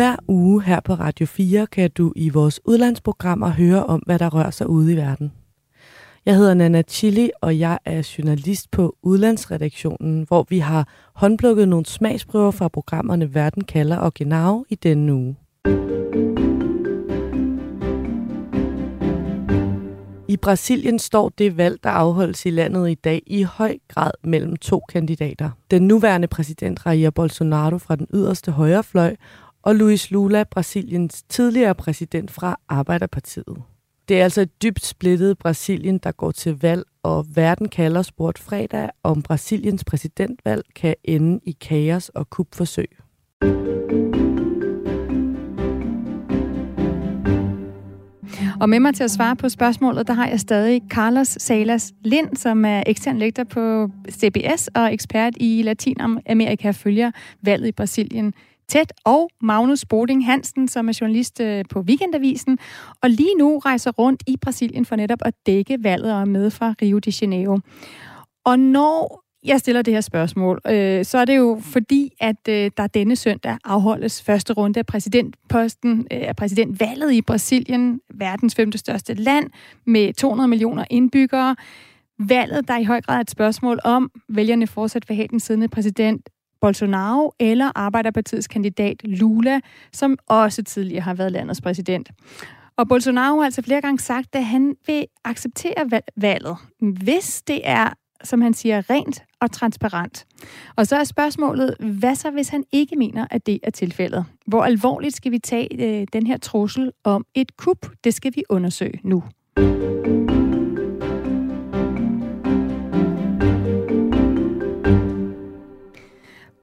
Hver uge her på Radio 4 kan du i vores udlandsprogrammer høre om, hvad der rører sig ude i verden. Jeg hedder Nana Chili, og jeg er journalist på Udlandsredaktionen, hvor vi har håndplukket nogle smagsprøver fra programmerne Verden kalder og Genau i denne uge. I Brasilien står det valg, der afholdes i landet i dag, i høj grad mellem to kandidater. Den nuværende præsident Jair Bolsonaro fra den yderste højrefløj, og Luis Lula, Brasiliens tidligere præsident fra Arbejderpartiet. Det er altså et dybt splittet Brasilien, der går til valg, og verden kalder sport fredag, om Brasiliens præsidentvalg kan ende i kaos og kupforsøg. Og med mig til at svare på spørgsmålet, der har jeg stadig Carlos Salas Lind, som er ekstern lektor på CBS og ekspert i Latinamerika, følger valget i Brasilien tæt, og Magnus Boding Hansen, som er journalist øh, på Weekendavisen, og lige nu rejser rundt i Brasilien for netop at dække valget og er med fra Rio de Janeiro. Og når jeg stiller det her spørgsmål, øh, så er det jo fordi, at øh, der denne søndag afholdes første runde af præsidentposten, øh, af præsidentvalget i Brasilien, verdens femte største land med 200 millioner indbyggere. Valget, der i høj grad er et spørgsmål om, vælgerne fortsat vil have den siddende præsident Bolsonaro eller Arbejderpartiets kandidat Lula, som også tidligere har været landets præsident. Og Bolsonaro har altså flere gange sagt, at han vil acceptere valget, hvis det er, som han siger, rent og transparent. Og så er spørgsmålet, hvad så hvis han ikke mener, at det er tilfældet? Hvor alvorligt skal vi tage øh, den her trussel om et kup? Det skal vi undersøge nu.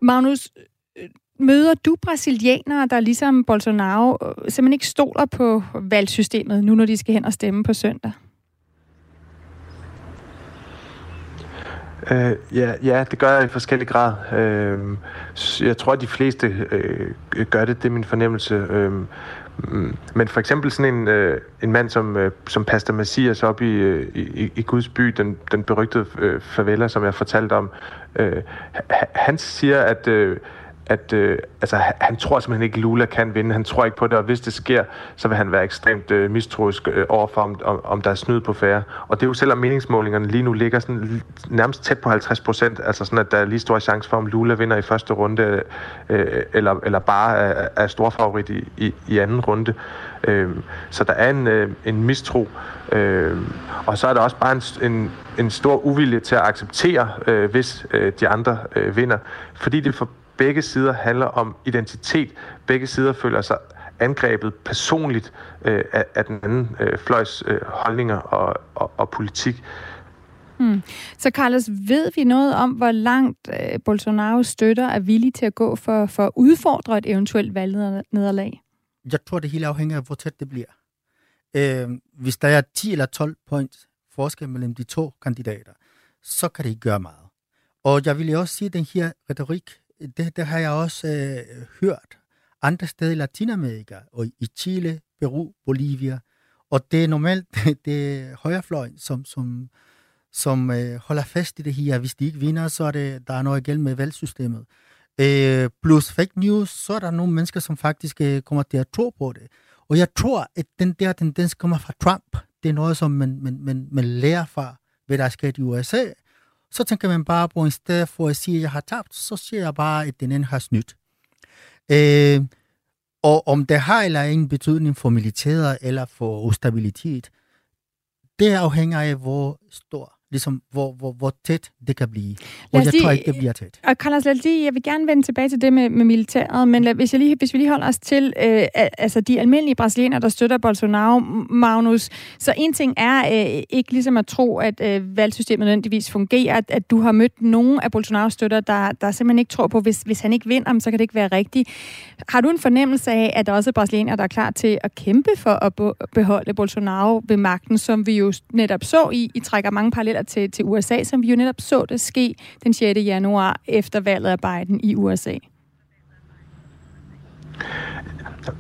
Magnus, øh, møder du brasilianere, der ligesom Bolsonaro øh, simpelthen ikke stoler på valgsystemet, nu når de skal hen og stemme på søndag? Uh, ja, ja, det gør jeg i forskellig grad. Uh, jeg tror, at de fleste uh, gør det, det er min fornemmelse. Mm. Men for eksempel sådan en, øh, en mand som, øh, som Pastor Messias op i, øh, i, i Guds by, den, den berygtede øh, favela, som jeg fortalte om, øh, han siger, at øh, at øh, altså, han tror simpelthen ikke, Lula kan vinde. Han tror ikke på det, og hvis det sker, så vil han være ekstremt øh, mistroisk øh, overfor, om, om, om der er snyd på færre. Og det er jo selvom meningsmålingerne lige nu ligger sådan, nærmest tæt på 50 procent, altså sådan, at der er lige stor chance for, om Lula vinder i første runde, øh, eller, eller bare er, er stor favorit i, i, i anden runde. Øh, så der er en, øh, en mistro, øh, og så er der også bare en, en, en stor uvilje til at acceptere, øh, hvis øh, de andre øh, vinder, fordi det for begge sider handler om identitet. Begge sider føler sig angrebet personligt øh, af, af den anden øh, fløjs øh, holdninger og, og, og politik. Hmm. Så Carlos, ved vi noget om, hvor langt øh, Bolsonaro støtter er villig til at gå for, for at udfordre et eventuelt valgnederlag? Jeg tror, det hele afhænger af, hvor tæt det bliver. Øh, hvis der er 10 eller 12 point forskel mellem de to kandidater, så kan det ikke gøre meget. Og jeg vil også sige, at den her retorik det, det har jeg også øh, hørt andre steder i Latinamerika, og i Chile, Peru, Bolivia. Og det er normalt det er højrefløjen, som, som, som øh, holder fast i det her. Hvis de ikke vinder, så er det, der er noget galt med valgsystemet. Øh, plus fake news, så er der nogle mennesker, som faktisk øh, kommer til at tro på det. Og jeg tror, at den der tendens kommer fra Trump. Det er noget, som man, man, man, man lærer fra, hvad der er sket i USA så tænker man bare på, en sted for at sige, at jeg har tabt, så siger jeg bare, at den anden har snydt. Øh, og om det har eller ingen betydning for militæret eller for ustabilitet, det afhænger af, hvor stor ligesom, hvor, hvor, hvor tæt det kan blive. Og jeg lige, tror ikke, det bliver tæt. Og Carlos, lad lige, jeg vil gerne vende tilbage til det med, med militæret, men lad, hvis, jeg lige, hvis vi lige holder os til øh, altså de almindelige brasilianere, der støtter Bolsonaro, Magnus, så en ting er øh, ikke ligesom at tro, at øh, valgsystemet nødvendigvis fungerer, at, at du har mødt nogen af Bolsonaros støtter, der, der simpelthen ikke tror på, hvis, hvis han ikke vinder, så kan det ikke være rigtigt. Har du en fornemmelse af, at der også er brasilianere, der er klar til at kæmpe for at beholde Bolsonaro ved magten, som vi jo netop så i, I trækker mange paralleller paralleller til, til USA, som vi jo netop så det ske den 6. januar efter valget af Biden i USA.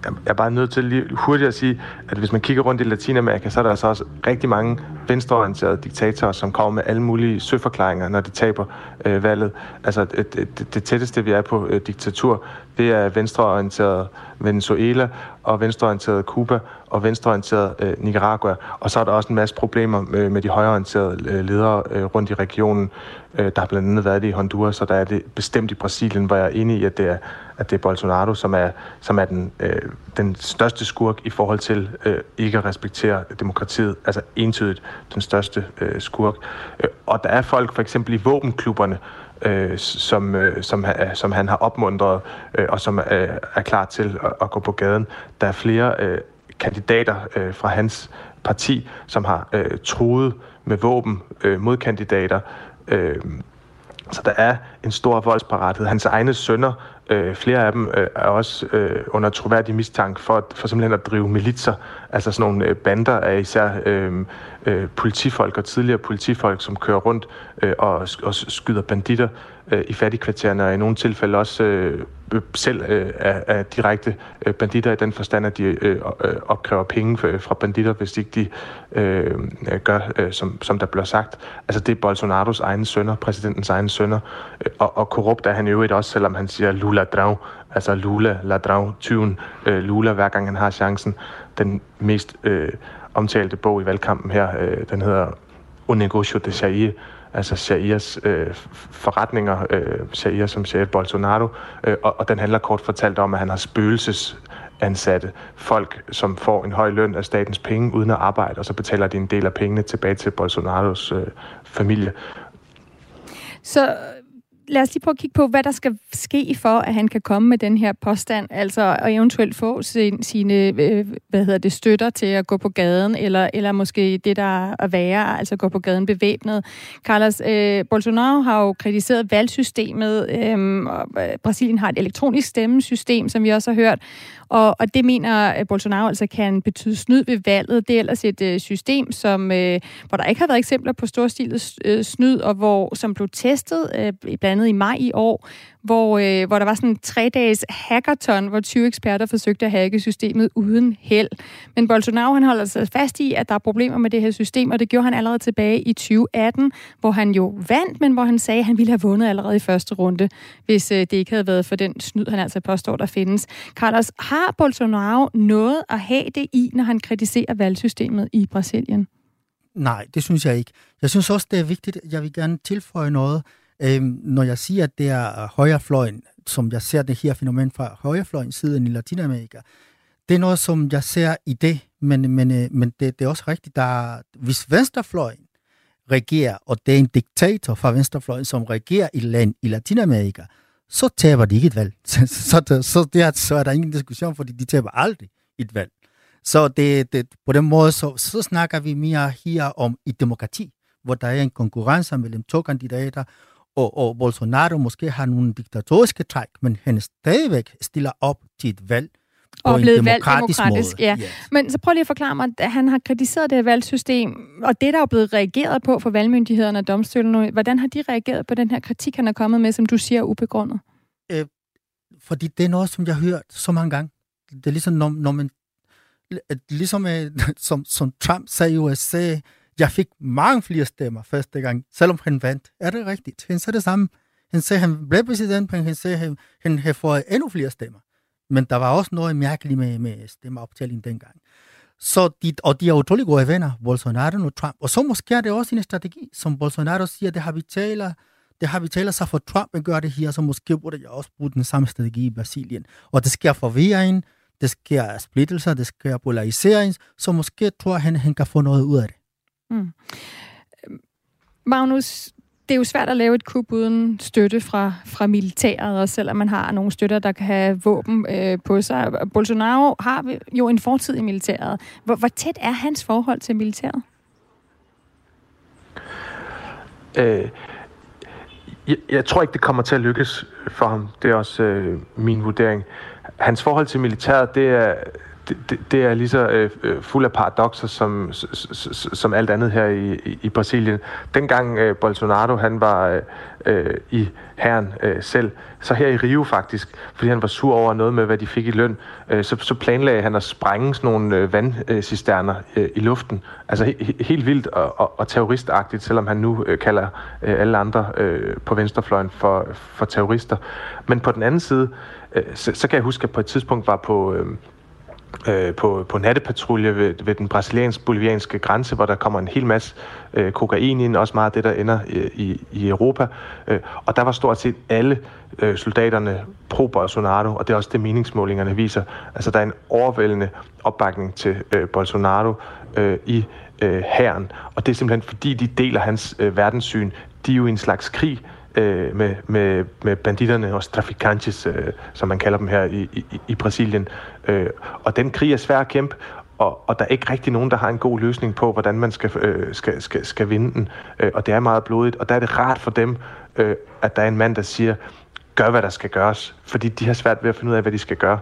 Jeg er bare nødt til lige hurtigt at sige, at hvis man kigger rundt i Latinamerika, så er der altså også rigtig mange venstreorienterede diktatorer, som kommer med alle mulige søforklaringer, når de taber øh, valget. Altså øh, det, det, det tætteste, vi er på øh, diktatur, det er venstreorienteret Venezuela og venstreorienteret Cuba og venstreorienteret øh, Nicaragua. Og så er der også en masse problemer med, med de højreorienterede øh, ledere øh, rundt i regionen. Øh, der har blandt andet været det i Honduras, så der er det bestemt i Brasilien, hvor jeg er enig i, at det er, at det er Bolsonaro, som er, som er den, øh, den største skurk i forhold til øh, ikke at respektere demokratiet. Altså entydigt den største øh, skurk. Øh, og der er folk for eksempel i våbenklubberne, øh, som, øh, som, øh, som han har opmuntret, øh, og som øh, er klar til at, at gå på gaden. Der er flere øh, kandidater øh, fra hans parti, som har øh, truet med våben øh, mod kandidater. Øh, så der er en stor voldsparathed. Hans egne sønner, øh, flere af dem, øh, er også øh, under troværdig mistanke for, for simpelthen at drive militser, altså sådan nogle øh, bander af især øh, øh, politifolk og tidligere politifolk, som kører rundt øh, og, og skyder banditter øh, i fattigkvartererne, og i nogle tilfælde også øh, selv øh, er, er direkte øh, banditter i den forstand, at de øh, øh opkræver penge øh, fra banditter, hvis ikke de øh, øh, gør, øh, som, som der bliver sagt. Altså det er Bolsonaros egne sønner, præsidentens egne sønner, øh, og, og korrupt er han i øvrigt også, selvom han siger Lula Drag, altså Lula, Ladrag, tyven øh, Lula, hver gang han har chancen. Den mest øh, omtalte bog i valgkampen her, øh, den hedder Un negocio de Sharia, altså Shaias øh, forretninger, øh, Shaia som Jair Bolsonaro, øh, og, og den handler kort fortalt om, at han har spøgelses ansatte folk, som får en høj løn af statens penge uden at arbejde, og så betaler de en del af pengene tilbage til Bolsonaros øh, familie. Så lad os lige prøve at kigge på, hvad der skal ske for, at han kan komme med den her påstand, altså og eventuelt få sin, sine øh, hvad hedder det, støtter til at gå på gaden, eller, eller måske det, der er værre, altså gå på gaden bevæbnet. Carlos, øh, Bolsonaro har jo kritiseret valgsystemet, øh, og øh, Brasilien har et elektronisk stemmesystem, som vi også har hørt, og, og det mener Bolsonaro altså kan betyde snyd ved valget. Det er ellers et øh, system, som, øh, hvor der ikke har været eksempler på storstilet øh, snyd, og hvor som blev testet øh, blandt andet i maj i år, hvor, øh, hvor der var sådan en tre-dages hackathon, hvor 20 eksperter forsøgte at hacke systemet uden held. Men Bolsonaro han holder sig fast i, at der er problemer med det her system, og det gjorde han allerede tilbage i 2018, hvor han jo vandt, men hvor han sagde, at han ville have vundet allerede i første runde, hvis øh, det ikke havde været for den snyd, han altså påstår, der findes. Carlos, har Bolsonaro noget at have det i, når han kritiserer valgsystemet i Brasilien? Nej, det synes jeg ikke. Jeg synes også, det er vigtigt, jeg vil gerne tilføje noget. Øhm, når jeg siger, at det er øh, højrefløjen, som jeg ser det her fænomen fra højrefløjens side i Latinamerika, det er noget, som jeg ser i det, men, men, øh, men det, det er også rigtigt, der hvis venstrefløjen regerer, og det er en diktator fra venstrefløjen, som regerer i land i Latinamerika, så taber de ikke et valg. så, så, så, der, så er der ingen diskussion, fordi de taber aldrig et valg. Så det, det, på den måde, så, så snakker vi mere her om et demokrati, hvor der er en konkurrence mellem to kandidater, og, og Bolsonaro måske har nogle diktatoriske træk, men han stadigvæk stiller op til et valg på og en demokratisk, demokratisk måde. Ja. Yes. Men så prøv lige at forklare mig, at han har kritiseret det her valgsystem, og det der er blevet reageret på for valgmyndighederne og domstolene, hvordan har de reageret på den her kritik, han er kommet med, som du siger ubegrundet? Øh, fordi det er noget, som jeg har hørt så mange gange. Det er ligesom, når, når man ligesom øh, som, som Trump sagde i USA, jeg fik mange flere stemmer første gang, selvom han vandt. Er det rigtigt? Han sagde det samme. Han sagde, han blev præsident, men han sagde, han, han havde fået endnu flere stemmer. Men der var også noget mærkeligt med, med stemmeoptællingen dengang. Så de, og de er utrolig gode venner, Bolsonaro og Trump. Og så måske er det også en strategi, som Bolsonaro siger, det har vi taler, det har vi taler sig for Trump at gøre det her, så måske burde jeg også bruge den samme strategi i Brasilien. Og det sker forvirring, det sker splittelser, det sker polarisering, så måske tror han, han kan få noget ud af det. Mm. Øhm, Magnus, det er jo svært at lave et kup uden støtte fra, fra militæret, og selvom man har nogle støtter, der kan have våben øh, på sig. Bolsonaro har jo en fortid i militæret. Hvor, hvor tæt er hans forhold til militæret? Øh, jeg, jeg tror ikke, det kommer til at lykkes for ham. Det er også øh, min vurdering. Hans forhold til militæret, det er, det, det er lige så øh, øh fuld af paradoxer som, som alt andet her i, i, i Brasilien. Dengang øh, Bolsonaro han var øh, øh, i herren øh, selv, så her i Rio faktisk, fordi han var sur over noget med, hvad de fik i løn, øh, så, så planlagde han at sprænge sådan nogle øh, vandcisterner øh, i luften. Altså he, helt vildt og, og, og terroristagtigt, selvom han nu øh, kalder øh, alle andre øh, på venstrefløjen for, for terrorister. Men på den anden side, øh, så, så kan jeg huske, at på et tidspunkt var på... Øh, øh, på, på nattepatrulje ved, ved den brasiliansk-bolivianske grænse, hvor der kommer en hel masse øh, kokain ind, også meget af det, der ender øh, i, i Europa. Øh, og der var stort set alle øh, soldaterne pro-Bolsonaro, og det er også det, meningsmålingerne viser. Altså, der er en overvældende opbakning til øh, Bolsonaro øh, i øh, herren, og det er simpelthen fordi, de deler hans øh, verdenssyn. De er jo i en slags krig, øh, med, med, med banditterne og traficantes, øh, som man kalder dem her i, i, i Brasilien. Øh, og den krig er svær at kæmpe, og, og der er ikke rigtig nogen, der har en god løsning på, hvordan man skal, øh, skal, skal, skal vinde den. Øh, og det er meget blodigt, og der er det rart for dem, øh, at der er en mand, der siger, gør hvad der skal gøres, fordi de har svært ved at finde ud af, hvad de skal gøre.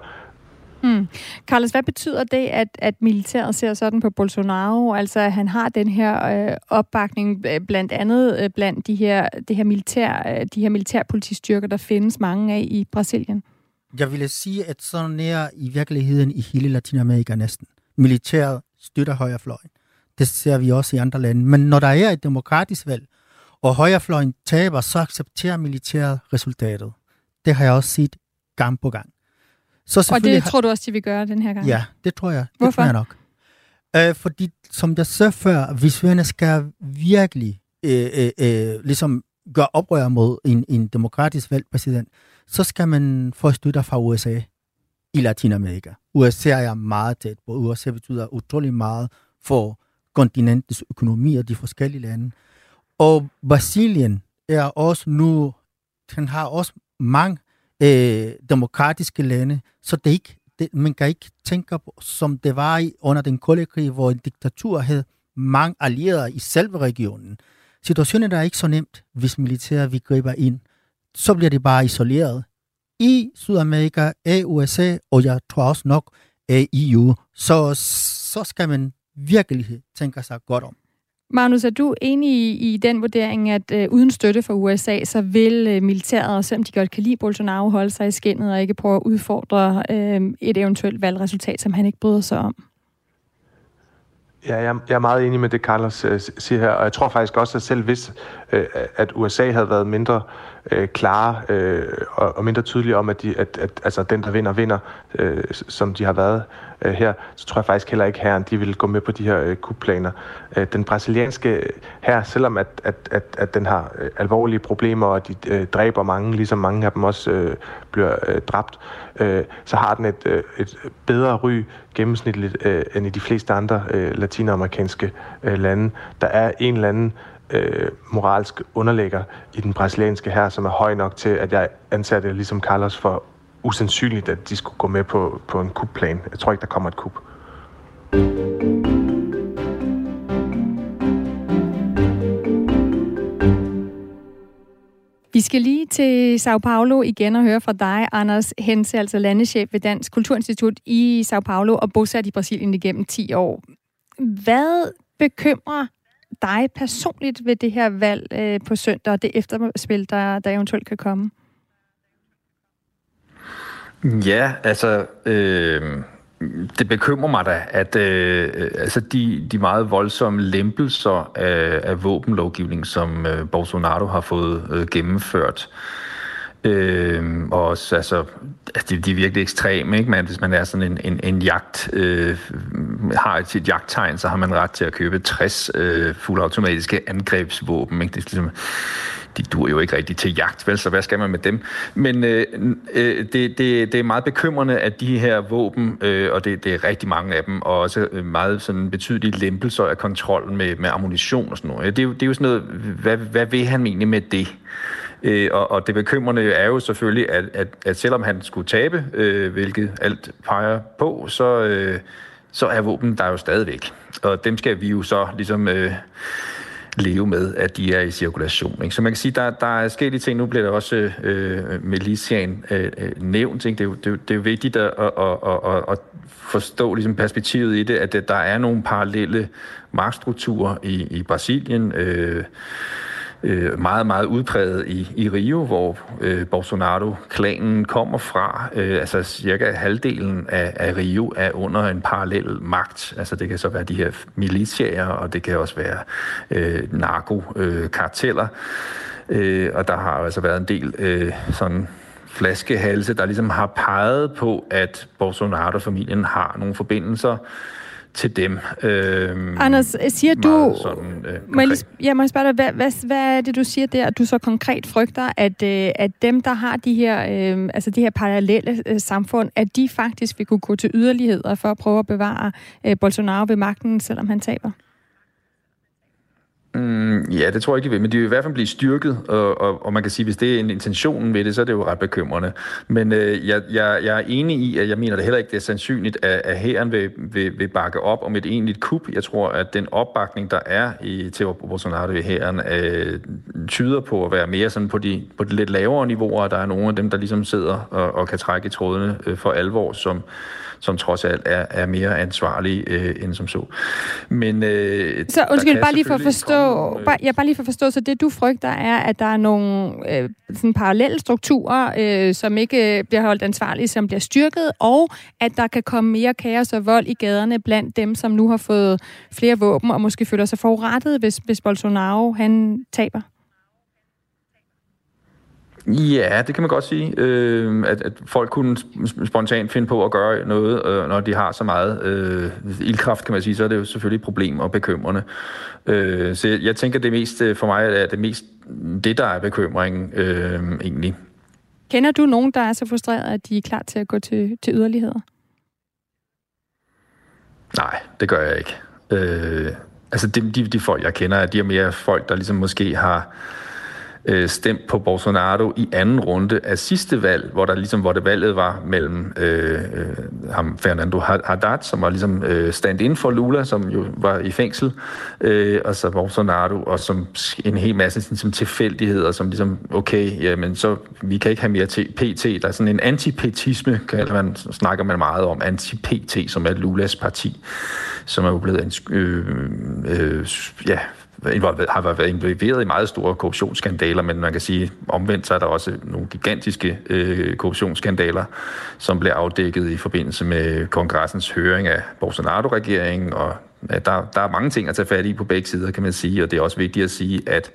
Hmm. Carlos, hvad betyder det, at, at militæret ser sådan på Bolsonaro? Altså, at han har den her øh, opbakning øh, blandt andet øh, blandt de her, det her militær, øh, de her militærpolitistyrker, der findes mange af i Brasilien? Jeg ville sige, at sådan er i virkeligheden i hele Latinamerika næsten. Militæret støtter højrefløjen. Det ser vi også i andre lande. Men når der er et demokratisk valg, og højrefløjen taber, så accepterer militæret resultatet. Det har jeg også set gang på gang. Så og det tror du også, de vil gøre den her gang? Ja, det tror jeg. Hvorfor? Det tror jeg nok. Øh, fordi, som jeg sagde før, hvis vi skal virkelig øh, øh, øh, ligesom gøre oprør mod en, en demokratisk valgt præsident, så skal man få støtte fra USA i Latinamerika. USA er meget tæt på. USA betyder utrolig meget for kontinentets økonomi og de forskellige lande. Og Brasilien er også nu, den har også mange øh, demokratiske lande, så det ikke, det, man kan ikke tænke på, som det var i, under den kolde krig, hvor en diktatur havde mange allierede i selve regionen. Situationen er ikke så nemt, hvis militæret vi griber ind. Så bliver det bare isoleret. I Sydamerika, af USA, og jeg tror også nok af EU. Så, så skal man virkelig tænke sig godt om. Magnus, er du enig i, i den vurdering, at øh, uden støtte fra USA, så vil øh, militæret, selvom de godt kan lide Bolsonaro, holde sig i skinnet og ikke prøve at udfordre øh, et eventuelt valgresultat, som han ikke bryder sig om? Ja, jeg, jeg er meget enig med det, Carlos øh, siger her, og jeg tror faktisk også, at selv hvis øh, at USA havde været mindre øh, klare øh, og, og mindre tydelige om, at, de, at, at altså, den, der vinder, vinder, øh, som de har været øh, her, så tror jeg faktisk heller ikke, herren, de vil gå med på de her øh, kupplaner. Øh, den brasilianske her, selvom at, at, at, at den har øh, alvorlige problemer, og de øh, dræber mange, ligesom mange af dem også øh, bliver øh, dræbt, øh, så har den et, øh, et bedre ry gennemsnitligt øh, end i de fleste andre øh, latinamerikanske øh, lande. Der er en eller anden øh, moralsk underlægger i den brasilianske her, som er høj nok til, at jeg anser det ligesom Carlos for usandsynligt, at de skulle gå med på, på en kupplan. Jeg tror ikke, der kommer et kup. Vi skal lige til Sao Paulo igen og høre fra dig, Anders Hense, altså landeschef ved Dansk Kulturinstitut i Sao Paulo og bosat i Brasilien igennem 10 år. Hvad bekymrer dig personligt ved det her valg øh, på søndag og det efterspil, der, der eventuelt kan komme? Ja, altså... Øh det bekymrer mig da, at øh, øh, altså de, de meget voldsomme lempelser af, af våbenlovgivning, som øh, Bolsonaro har fået øh, gennemført, øh, og også, altså, altså de, de er virkelig ekstreme, ikke? Men hvis man er sådan en, en, en jagt, øh, har et sit jagttegn, så har man ret til at købe 60 øh, fuldautomatiske angrebsvåben, ikke? Det er ligesom, de dur jo ikke rigtig til jagt, vel, så hvad skal man med dem? Men øh, øh, det, det, det er meget bekymrende, at de her våben, øh, og det, det er rigtig mange af dem, og også øh, meget sådan betydelige lempelser af kontrollen med, med ammunition og sådan noget. Det er, det er jo sådan noget, hvad, hvad vil han egentlig med det? Øh, og, og det bekymrende er jo selvfølgelig, at, at, at selvom han skulle tabe, øh, hvilket alt peger på, så, øh, så er våben der jo stadigvæk. Og dem skal vi jo så ligesom... Øh, leve med, at de er i cirkulation. Ikke? Så man kan sige, der, der er forskellige ting. Nu bliver der også øh, øh Melisian øh, øh, nævnt. Ikke? Det, er jo, det, er jo, det er jo vigtigt at, at, at, at, at forstå ligesom perspektivet i det, at der er nogle parallelle magtstrukturer i, i Brasilien. Øh, øh, meget, meget udpræget i, i Rio, hvor øh, Bolsonaro-klanen kommer fra. Øh, altså cirka halvdelen af, af Rio er under en parallel magt. Altså det kan så være de her militiaer, og det kan også være øh, narkokarteller. Øh, og der har altså været en del øh, sådan flaskehalse, der ligesom har peget på, at Bolsonaro-familien har nogle forbindelser til dem. Øh, Anders, siger du... Sådan, øh, må jeg, lige, jeg må spørge dig, hvad, hvad, hvad er det, du siger der, at du så konkret frygter, at, øh, at dem, der har de her, øh, altså de her parallelle øh, samfund, at de faktisk vil kunne gå til yderligheder for at prøve at bevare øh, Bolsonaro ved magten, selvom han taber? Mm, ja, det tror jeg ikke, de vil, men de vil i hvert fald blive styrket, og, og, og man kan sige, hvis det er en intention med det, så er det jo ret bekymrende. Men øh, jeg, jeg, jeg er enig i, at jeg mener det heller ikke, det er sandsynligt, at, at hæren vil, vil, vil bakke op om et egentligt kup. Jeg tror, at den opbakning, der er i til Bolsonaro i hæren, øh, tyder på at være mere sådan på de, på de lidt lavere niveauer. Der er nogle af dem, der ligesom sidder og, og kan trække i trådene øh, for alvor, som som trods alt er, er mere ansvarlige øh, end som så. Men, øh, så undskyld, bare lige for at forstå, komme, øh, bare, ja, bare lige for at forstå, så det du frygter er, at der er nogle øh, sådan parallelle strukturer, øh, som ikke øh, bliver holdt ansvarlige, som bliver styrket, og at der kan komme mere kaos og vold i gaderne blandt dem, som nu har fået flere våben, og måske føler sig forurettet, hvis, hvis Bolsonaro han taber? Ja, det kan man godt sige. Øh, at, at folk kunne spontant finde på at gøre noget, øh, når de har så meget øh, ildkraft, kan man sige, så er det jo selvfølgelig et problem og bekymrende. Øh, så jeg, jeg tænker, det mest øh, for mig er det mest det, der er bekymringen øh, egentlig. Kender du nogen, der er så frustreret, at de er klar til at gå til, til yderligheder? Nej, det gør jeg ikke. Øh, altså de, de, de folk, jeg kender, de er mere folk, der ligesom måske har øh, stemt på Bolsonaro i anden runde af sidste valg, hvor der ligesom hvor det valget var mellem øh, øh ham Fernando Haddad, som var ligesom øh, stand in for Lula, som jo var i fængsel, øh, og så Bolsonaro, og som en hel masse sådan, som tilfældigheder, som ligesom, okay, jamen så vi kan ikke have mere til PT. Der er sådan en antipetisme, kan man, snakker man meget om, anti-PT, som er Lulas parti, som er jo blevet en, øh, øh, ja, har været involveret i meget store korruptionsskandaler, men man kan sige, omvendt så er der også nogle gigantiske øh, korruptionsskandaler, som blev afdækket i forbindelse med kongressens høring af Bolsonaro-regeringen, og ja, der, der er mange ting at tage fat i på begge sider, kan man sige, og det er også vigtigt at sige, at,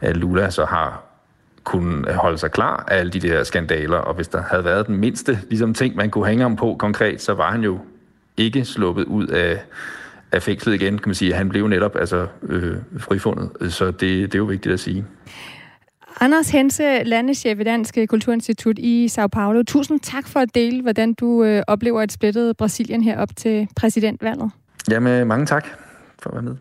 at Lula så har kunne holde sig klar af alle de der skandaler, og hvis der havde været den mindste ligesom ting, man kunne hænge ham på konkret, så var han jo ikke sluppet ud af af fængslet igen, kan man sige. Han blev netop altså, øh, frifundet, så det, det er jo vigtigt at sige. Anders Hense, landeschef ved Dansk Kulturinstitut i Sao Paulo. Tusind tak for at dele, hvordan du øh, oplever et splittet Brasilien her op til præsidentvalget. Jamen, mange tak for at være med.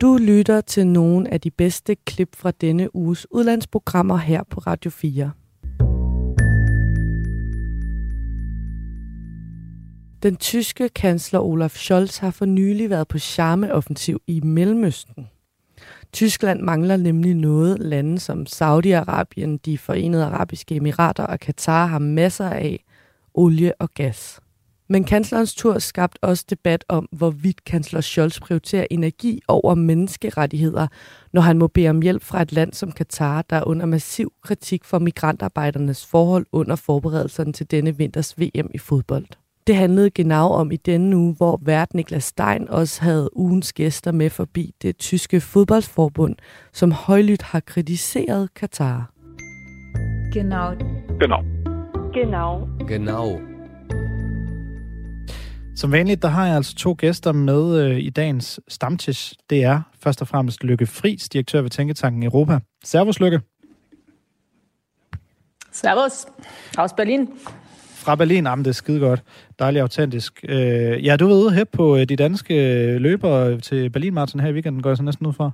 Du lytter til nogle af de bedste klip fra denne uges udlandsprogrammer her på Radio 4. Den tyske kansler Olaf Scholz har for nylig været på charmeoffensiv i Mellemøsten. Tyskland mangler nemlig noget. Lande som Saudi-Arabien, de forenede arabiske emirater og Katar har masser af olie og gas. Men kanslerens tur skabte også debat om, hvorvidt kansler Scholz prioriterer energi over menneskerettigheder, når han må bede om hjælp fra et land som Katar, der er under massiv kritik for migrantarbejdernes forhold under forberedelserne til denne vinters VM i fodbold. Det handlede genau om i denne uge, hvor vært Niklas Stein også havde ugens gæster med forbi det tyske fodboldforbund, som højlydt har kritiseret Katar. Genau. Genau. Genau. Genau. Som vanligt, der har jeg altså to gæster med øh, i dagens stamtisch. Det er først og fremmest Lykke Fris, direktør ved Tænketanken Europa. Servus, Lykke. Servus. Aus Berlin. Fra Berlin, jamen det er skide godt. Dejligt autentisk. Øh, ja, du ude her på øh, de danske løber til Berlin Martin her i weekenden, går jeg så næsten ud fra.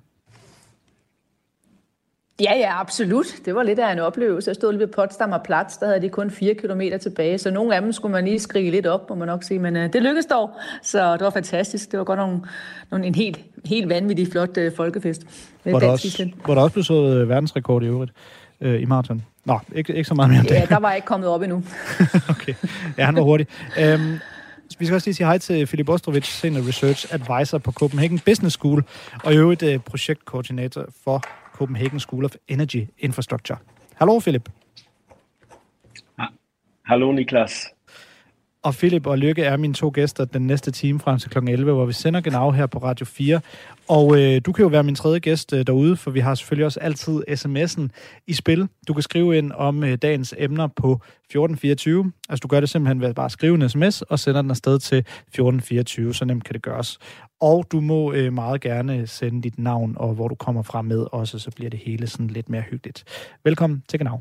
Ja, ja, absolut. Det var lidt af en oplevelse. Jeg stod lige ved Potsdamer Platz, der havde de kun 4 km tilbage, så nogle af dem skulle man lige skrige lidt op, må man nok sige, men uh, det lykkedes dog, så det var fantastisk. Det var godt nogle, nogle, en helt, helt vanvittig flot uh, folkefest. Hvor der, også, hvor der også blev så uh, verdensrekord i øvrigt uh, i maraton. Nå, ikke, ikke så meget mere end det. Ja, der var jeg ikke kommet op endnu. okay, ja, han var hurtig. Um, vi skal også lige sige hej til Philip Ostrovic, Senior Research Advisor på Copenhagen Business School, og i øvrigt uh, projektkoordinator for Copenhagen School of Energy Infrastructure. Hallo Philip. Hallo Niklas. Og Philip og Lykke er mine to gæster den næste time frem til kl. 11, hvor vi sender Genau her på Radio 4. Og øh, du kan jo være min tredje gæst øh, derude, for vi har selvfølgelig også altid sms'en i spil. Du kan skrive ind om øh, dagens emner på 1424. Altså du gør det simpelthen ved at bare skrive en sms og sender den afsted til 1424. Så nemt kan det gøres. Og du må øh, meget gerne sende dit navn og hvor du kommer fra med også, så bliver det hele sådan lidt mere hyggeligt. Velkommen til Genau.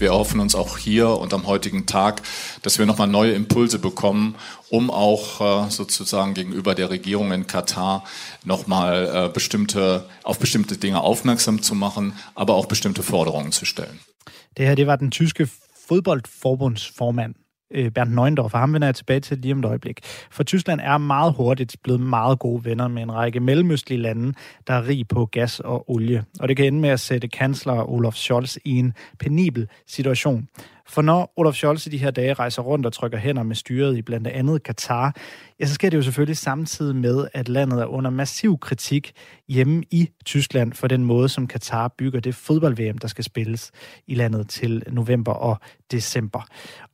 Wir erhoffen uns auch hier und am heutigen Tag, dass wir nochmal neue Impulse bekommen, um auch äh, sozusagen gegenüber der Regierung in Katar nochmal äh, bestimmte, auf bestimmte Dinge aufmerksam zu machen, aber auch bestimmte Forderungen zu stellen. Det her, det var den tyske øh, Bernd Neuendorf, og ham vender jeg tilbage til lige om et øjeblik. For Tyskland er meget hurtigt blevet meget gode venner med en række mellemøstlige lande, der er rig på gas og olie. Og det kan ende med at sætte kansler Olaf Scholz i en penibel situation. For når Olaf Scholz i de her dage rejser rundt og trykker hænder med styret i blandt andet Katar, ja, så sker det jo selvfølgelig samtidig med, at landet er under massiv kritik hjemme i Tyskland for den måde, som Katar bygger det fodbold-VM, der skal spilles i landet til november og december.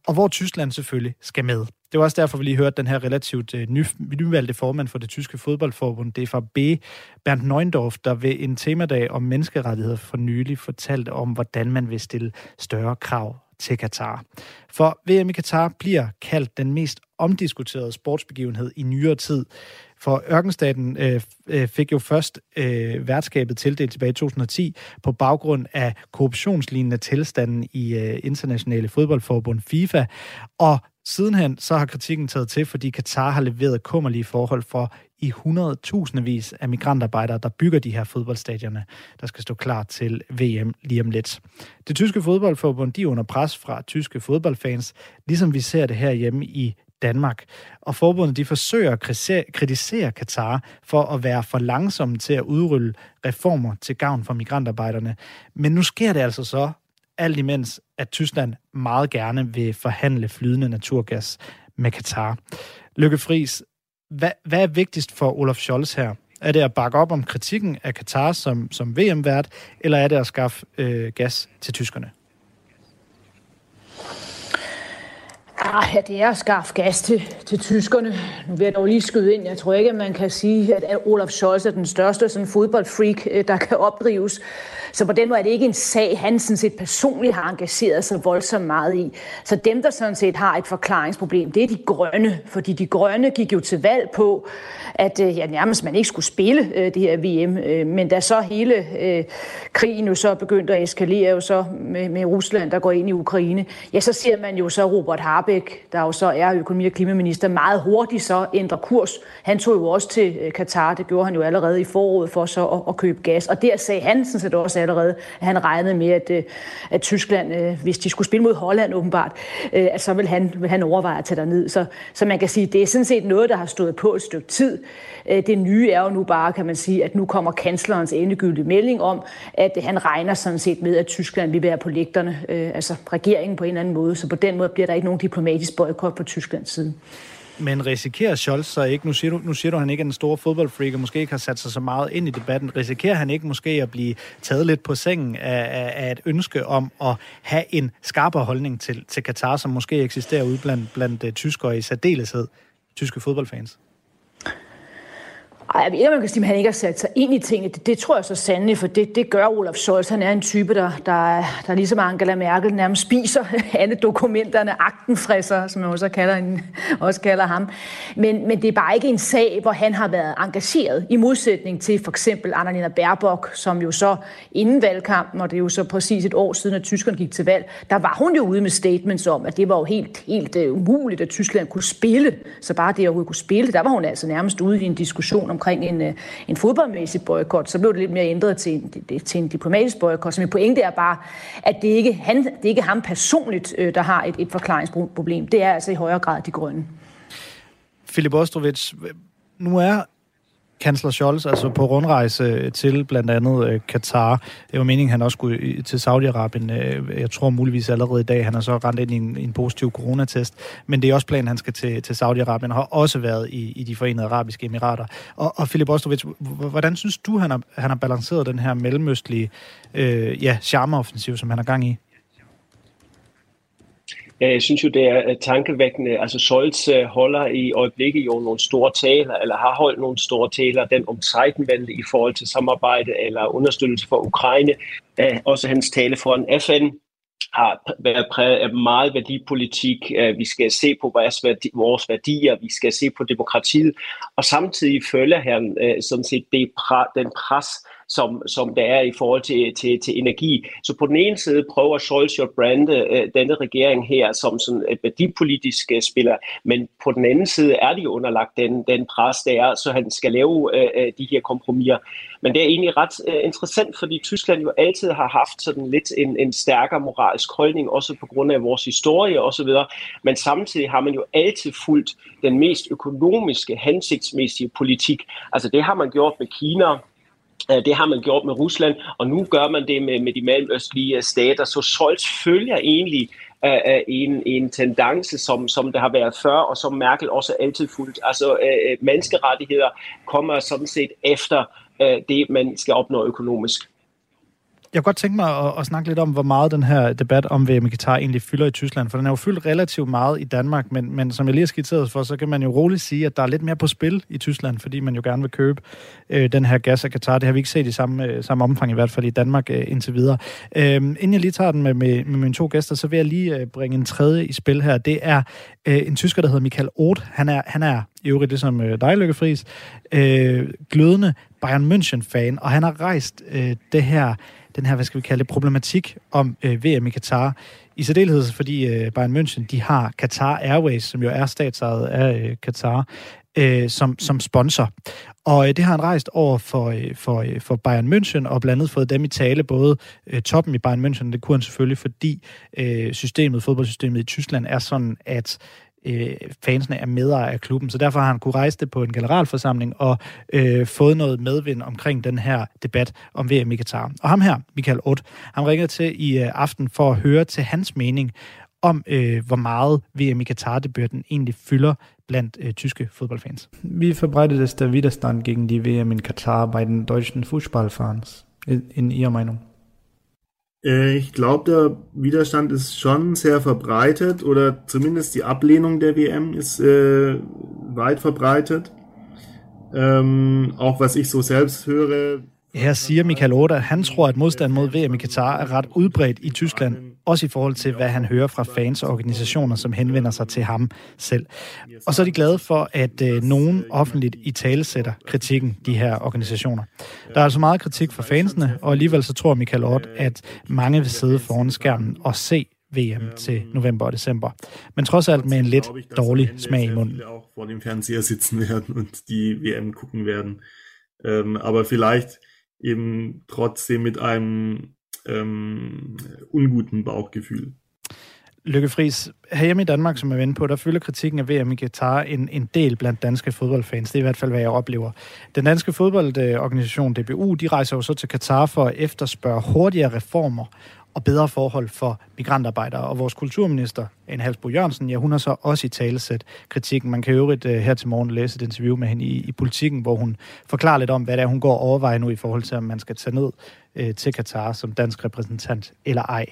Og hvor Tyskland selvfølgelig skal med. Det var også derfor, vi lige hørte den her relativt øh, ny, nyvalgte formand for det tyske fodboldforbund, DFB, Bernd Neuendorf, der ved en temadag om menneskerettigheder for nylig fortalte om, hvordan man vil stille større krav til Katar. For VM i Katar bliver kaldt den mest omdiskuterede sportsbegivenhed i nyere tid. For Ørkenstaten øh, øh fik jo først øh, værtskabet tildelt tilbage i 2010 på baggrund af korruptionslignende tilstanden i øh, internationale fodboldforbund FIFA. Og sidenhen så har kritikken taget til, fordi Katar har leveret kummerlige forhold for i 100.000 af migrantarbejdere, der bygger de her fodboldstadioner, der skal stå klar til VM lige om lidt. Det tyske fodboldforbund de er under pres fra tyske fodboldfans, ligesom vi ser det her hjemme i Danmark. Og forbundet de forsøger at kritisere Katar for at være for langsomme til at udrulle reformer til gavn for migrantarbejderne. Men nu sker det altså så, alt imens at Tyskland meget gerne vil forhandle flydende naturgas med Katar. Lykke Friis, hvad, hvad er vigtigst for Olaf Scholz her? Er det at bakke op om kritikken af Katar som, som VM-vært, eller er det at skaffe øh, gas til tyskerne? Ah, ja, det er at skaffe gas til, til tyskerne. Nu vil jeg dog lige skyde ind. Jeg tror ikke, at man kan sige, at Olaf Scholz er den største sådan fodboldfreak, øh, der kan opdrives. Så på den måde er det ikke en sag, han sådan set personligt har engageret sig voldsomt meget i. Så dem, der sådan set har et forklaringsproblem, det er de grønne. Fordi de grønne gik jo til valg på, at øh, ja, nærmest man ikke skulle spille øh, det her VM. Øh, men da så hele øh, krigen jo så begyndte at eskalere jo så med, med Rusland, der går ind i Ukraine, ja, så ser man jo så Robert Harbeck, der jo så er økonomi- og klimaminister, meget hurtigt så ændrer kurs. Han tog jo også til øh, Katar, det gjorde han jo allerede i foråret for så at, at købe gas. Og der sagde han sådan set også allerede, at han regnede med, at, øh, at Tyskland, øh, hvis de skulle spille mod Holland åbenbart, øh, at så vil han, vil han overveje at tage derned. Så, så man kan sige, det er sådan set noget, der har stået på et stykke tid. Det nye er jo nu bare, kan man sige, at nu kommer kanslerens endegyldige melding om, at han regner sådan set med, at Tyskland vil være på lægterne, altså regeringen på en eller anden måde. Så på den måde bliver der ikke nogen diplomatisk boykot på Tysklands side. Men risikerer Scholz så ikke, nu siger, du, nu siger du, at han ikke er en stor fodboldfreak, og måske ikke har sat sig så meget ind i debatten, risikerer han ikke måske at blive taget lidt på sengen af, af, af et ønske om at have en skarpere holdning til, til Katar, som måske eksisterer ude blandt, blandt uh, tyskere i særdeleshed, tyske fodboldfans? Jeg ved ikke, man kan sige, at han ikke har sat sig ind i tingene. Det, det tror jeg så sandelig, for det, det gør Olaf Scholz. Han er en type, der, der, der ligesom Angela Merkel nærmest spiser alle dokumenterne, aktenfrisser, som man også kalder, en, også kalder ham. Men, men det er bare ikke en sag, hvor han har været engageret, i modsætning til for eksempel Annalena Baerbock, som jo så inden valgkampen, og det er jo så præcis et år siden, at tyskerne gik til valg, der var hun jo ude med statements om, at det var jo helt, helt uh, umuligt, at Tyskland kunne spille. Så bare det at kunne spille, der var hun altså nærmest ude i en diskussion omkring en, øh, en fodboldmæssig boykot. Så blev det lidt mere ændret til en, til en diplomatisk boykot. Så min pointe er bare, at det ikke han, det er ikke ham personligt, øh, der har et, et forklaringsproblem. Det er altså i højere grad de grønne. Philip Ostrovits, nu er kansler Scholz altså på rundrejse til blandt andet øh, Katar. Det var meningen, at han også skulle til Saudi-Arabien. Øh, jeg tror muligvis allerede i dag. Han har så rent ind i en, en positiv coronatest. Men det er også planen, han skal til, til Saudi-Arabien. har også været i, i de forenede arabiske emirater. Og, og Philip Ostrovits, hvordan synes du, han har, han har balanceret den her mellemøstlige øh, ja, charmeoffensiv, som han har gang i? Øh, jeg synes jo, det er øh, tankevækkende. Altså Scholz øh, holder i øjeblikket jo nogle store taler, eller har holdt nogle store taler, den om Zeitenwende i forhold til samarbejde eller understøttelse for Ukraine. Også hans tale foran FN har været præget af meget værdipolitik. Vi skal se på vores værdier, vi skal se på demokratiet, og samtidig følger han sådan set det, den pres, som, som der er i forhold til, til, til energi. Så på den ene side prøver Scholz jo at brande øh, denne regering her som sådan et værdipolitisk øh, spiller, men på den anden side er de underlagt den, den pres, der er, så han skal lave øh, øh, de her kompromiser. Men det er egentlig ret øh, interessant, fordi Tyskland jo altid har haft sådan lidt en, en stærkere moralsk holdning, også på grund af vores historie osv., men samtidig har man jo altid fulgt den mest økonomiske, hensigtsmæssige politik. Altså det har man gjort med Kina, Øh, det har man gjort med Rusland, og nu gør man det med, med de mellemøstlige øh, stater. Så Scholz følger egentlig uh, en, en tendens, som, som der har været før, og som Merkel også altid fulgt. Altså uh, menneskerettigheder kommer sådan set efter uh, det, man skal opnå økonomisk. Jeg kunne godt tænke mig at, at snakke lidt om, hvor meget den her debat om VM i Katar egentlig fylder i Tyskland, for den er jo fyldt relativt meget i Danmark, men, men som jeg lige har skitseret for, så kan man jo roligt sige, at der er lidt mere på spil i Tyskland, fordi man jo gerne vil købe øh, den her gas af Katar. Det har vi ikke set i samme, øh, samme omfang, i hvert fald i Danmark øh, indtil videre. Øh, inden jeg lige tager den med, med, med mine to gæster, så vil jeg lige øh, bringe en tredje i spil her. Det er øh, en tysker, der hedder Michael Oth. Han er, han er i øvrigt ligesom øh, dig, Lykke Friis, øh, glødende Bayern München-fan, og han har rejst øh, det her den her, hvad skal vi kalde det, problematik om øh, VM i Katar. I særdeleshed fordi øh, Bayern München, de har Qatar Airways, som jo er statsejet af øh, Qatar, øh, som, som sponsor. Og øh, det har han rejst over for, øh, for, øh, for Bayern München, og blandt andet fået dem i tale, både øh, toppen i Bayern München, det kunne han selvfølgelig, fordi øh, systemet, fodboldsystemet i Tyskland er sådan, at øh, fansene er medejere af klubben, så derfor har han kunne rejse det på en generalforsamling og øh, fået noget medvind omkring den her debat om VM i Katar. Og ham her, Michael Ott, han ringede til i øh, aften for at høre til hans mening om, øh, hvor meget VM i Katar-debatten egentlig fylder blandt øh, tyske Fußballfans. Wie verbreitet ist der Widerstand gegen die WM in Katar bei den deutschen Fußballfans, in, in Ihrer Meinung? Äh, ich glaube, der Widerstand ist schon sehr verbreitet oder zumindest die Ablehnung der WM ist äh, weit verbreitet. Ähm, auch was ich so selbst höre, Her siger Michael Oda, at han tror, at modstand mod VM i Katar er ret udbredt i Tyskland, også i forhold til, hvad han hører fra fans og organisationer, som henvender sig til ham selv. Og så er de glade for, at øh, nogen offentligt i tale sætter kritikken, de her organisationer. Der er altså meget kritik fra fansene, og alligevel så tror Michael Oda, at mange vil sidde foran skærmen og se VM til november og december. Men trods alt med en lidt dårlig smag i munden. Vor dem Fernseher sitzen werden und die WM gucken werden. Ähm, aber vielleicht eben trotzdem mit einem ähm, unguten Bauchgefühl. Lykke Friis, herhjemme i Danmark, som jeg vender på, der fylder kritikken af VM i Qatar en, en del blandt danske fodboldfans. Det er i hvert fald, hvad jeg oplever. Den danske fodboldorganisation DBU, de rejser jo så til Qatar for at efterspørge hurtigere reformer og bedre forhold for migrantarbejdere. Og vores kulturminister, en Halsbo Jørgensen, ja, hun har så også i talesæt kritikken. Man kan jo øvrigt uh, her til morgen læse et interview med hende i, i politikken, hvor hun forklarer lidt om, hvad det er, hun går og overvejer nu i forhold til, om man skal tage ned uh, til Katar som dansk repræsentant eller ej.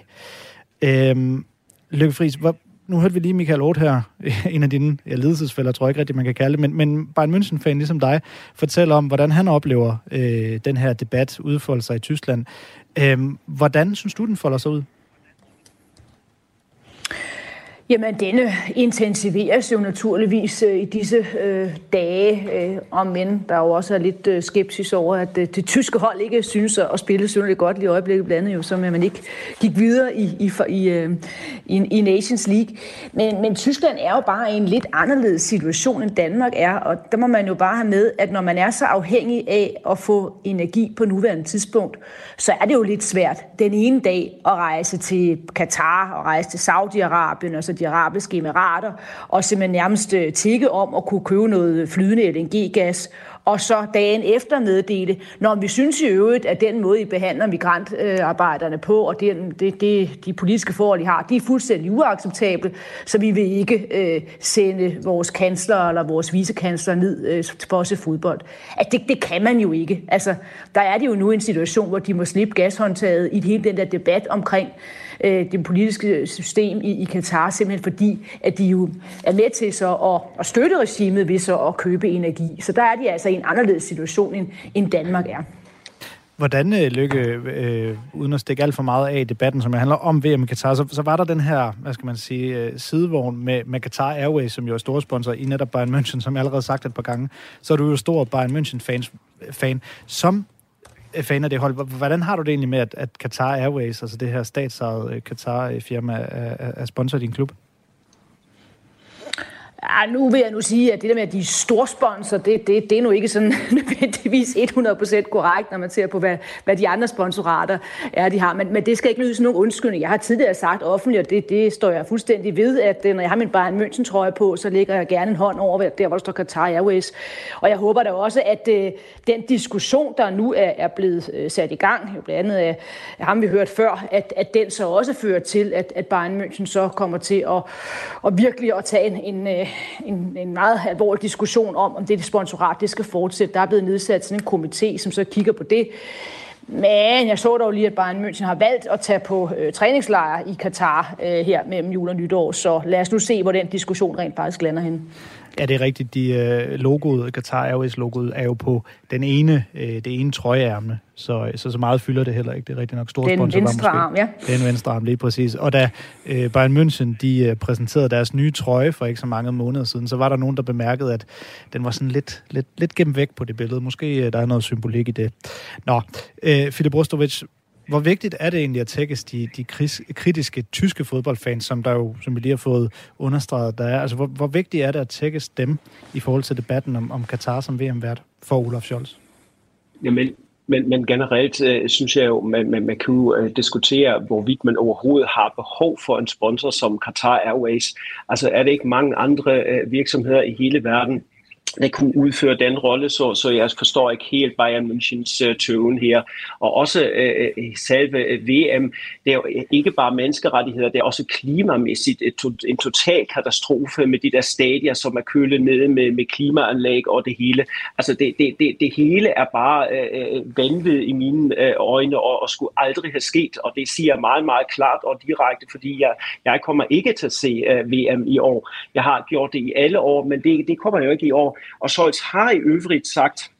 Øhm, Lykke Friis, hvor, nu hørte vi lige Michael Roth her, en af dine ja, ledelsesfælder, tror jeg ikke rigtigt, man kan kalde det, men, men Bayern München-fan ligesom dig, fortæller om, hvordan han oplever øh, den her debat udfolde sig i Tyskland. Øh, hvordan synes du, den folder sig ud? Jamen, denne intensiveres jo naturligvis øh, i disse øh, dage, øh, om men der jo også er lidt øh, skepsis over, at øh, det tyske hold ikke synes at, spille synderligt godt i øjeblikket, blandt andet jo, som man ikke gik videre i, i, i, øh, i, i Nations League. Men, men Tyskland er jo bare i en lidt anderledes situation, end Danmark er, og der må man jo bare have med, at når man er så afhængig af at få energi på nuværende tidspunkt, så er det jo lidt svært den ene dag at rejse til Katar og rejse til Saudi-Arabien og så de arabiske emirater, og simpelthen nærmest øh, tikke om at kunne købe noget flydende LNG-gas, og så dagen efter meddele, når vi synes i øvrigt, at den måde, I behandler migrantarbejderne på, og det, det, det, de politiske forhold, I har, de er fuldstændig uacceptable, så vi vil ikke øh, sende vores kansler eller vores vicekansler ned øh, for at se fodbold. At det, det kan man jo ikke. Altså, der er det jo nu en situation, hvor de må slippe gashåndtaget i hele den der debat omkring øh, det politiske system i, i Katar, simpelthen fordi, at de jo er med til så at, at støtte regimet ved så at købe energi. Så der er de altså i en anderledes situation, end, end Danmark er. Hvordan, øh, Lykke, øh, uden at stikke alt for meget af i debatten, som handler om VM i Qatar, så, så var der den her, hvad skal man sige, øh, sidevogn med, med Qatar Airways, som jo er store sponsor i netop Bayern München, som jeg allerede sagt et par gange. Så er du jo stor Bayern München-fan. Fan. Som fan af det hold. Hvordan har du det egentlig med, at, at Qatar Airways, altså det her statsejede øh, Qatar-firma, øh, er, er sponsor din klub? Ja, nu vil jeg nu sige, at det der med, at de er storsponsor, det, det, det er nu ikke sådan nødvendigvis 100% korrekt, når man ser på, hvad, hvad de andre sponsorater er, de har. Men, men det skal ikke lyde som nogen undskyldning. Jeg har tidligere sagt offentligt, og det, det står jeg fuldstændig ved, at øh, når jeg har min Bayern München trøje på, så lægger jeg gerne en hånd over der, hvor der står Qatar Airways. Og jeg håber da også, at uh, den diskussion, der nu er, er blevet øh, sat i gang, jo blandt andet af ham, vi hørt før, at, at den så også fører til, at, at Bayern München så kommer til at, at virkelig at tage en, en en, en meget alvorlig diskussion om, om det sponsorat det skal fortsætte. Der er blevet nedsat sådan en komité, som så kigger på det. Men jeg så dog lige, at Bayern München har valgt at tage på øh, træningslejr i Katar øh, her mellem jul og nytår, så lad os nu se, hvor den diskussion rent faktisk lander hen. Ja, det er rigtigt. De øh, logoet, Qatar Airways-logoet, er jo på den ene, øh, det ene trøjeærme, så, så så meget fylder det heller ikke. Det er rigtig nok store den sponsor. Den venstre arm, ja. Den venstre arm, lige præcis. Og da øh, Bayern München, de øh, præsenterede deres nye trøje for ikke så mange måneder siden, så var der nogen, der bemærkede, at den var sådan lidt, lidt, lidt gemt væk på det billede. Måske øh, der er noget symbolik i det. Nå, øh, Filip Rostovic, hvor vigtigt er det egentlig at tækkes de, de kritiske tyske fodboldfans, som der jo, som vi lige har fået understreget, der er? Altså, hvor, hvor vigtigt er det at tækkes dem i forhold til debatten om, om Katar som VM-vært for Olaf Scholz? Jamen, men, men generelt øh, synes jeg jo, man, man, man kan jo øh, diskutere, hvorvidt man overhovedet har behov for en sponsor som Qatar Airways. Altså er det ikke mange andre øh, virksomheder i hele verden, der kunne udføre den rolle, så, så jeg forstår ikke helt Bayern Münchens uh, tøven her. Og også uh, selve VM, det er jo ikke bare menneskerettigheder, det er også klimamæssigt et, en total katastrofe med de der stadier, som er kølet ned med, med klimaanlæg og det hele. Altså det, det, det, det hele er bare uh, vanvid i mine uh, øjne og, og skulle aldrig have sket, og det siger jeg meget, meget klart og direkte, fordi jeg, jeg kommer ikke til at se uh, VM i år. Jeg har gjort det i alle år, men det, det kommer jo ikke i år. Og Scholz har i øvrigt sagt,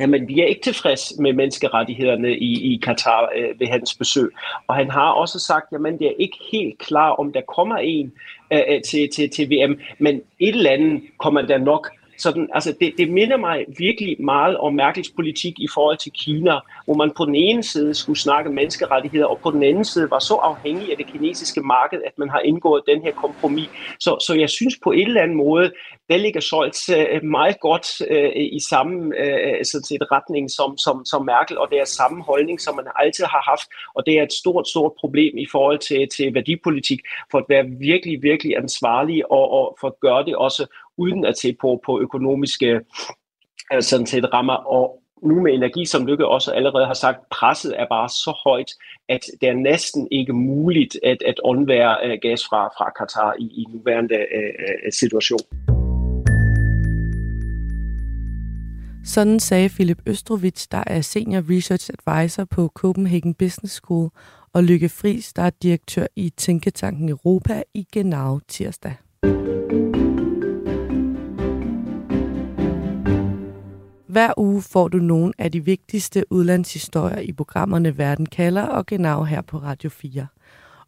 Jamen, vi er ikke tilfreds med menneskerettighederne i, i Katar øh, ved hans besøg. Og han har også sagt, jamen det er ikke helt klar, om der kommer en øh, øh til, til, til VM, men et eller andet kommer der nok. Sådan, altså det, det minder mig virkelig meget om Merkels politik i forhold til Kina, hvor man på den ene side skulle snakke menneskerettigheder, og på den anden side var så afhængig af det kinesiske marked, at man har indgået den her kompromis. Så, så jeg synes på en eller anden måde, der ligger Scholz øh, meget godt øh, i samme øh, sådan set, retning som, som, som Merkel, og det er samme holdning, som man altid har haft, og det er et stort, stort problem i forhold til, til værdipolitik, for at være virkelig, virkelig ansvarlig, og, og for at gøre det også uden at se på, på økonomiske øh, sådan set, rammer, og nu med energi, som Lykke også allerede har sagt, presset er bare så højt, at det er næsten ikke muligt at, at undvære øh, gas fra, fra Katar i, i nuværende uh, situation. Sådan sagde Philip Østrovits, der er Senior Research Advisor på Copenhagen Business School, og Lykke Friis, der er direktør i Tænketanken Europa i Genau tirsdag. Hver uge får du nogle af de vigtigste udlandshistorier i programmerne Verden kalder og Genau her på Radio 4.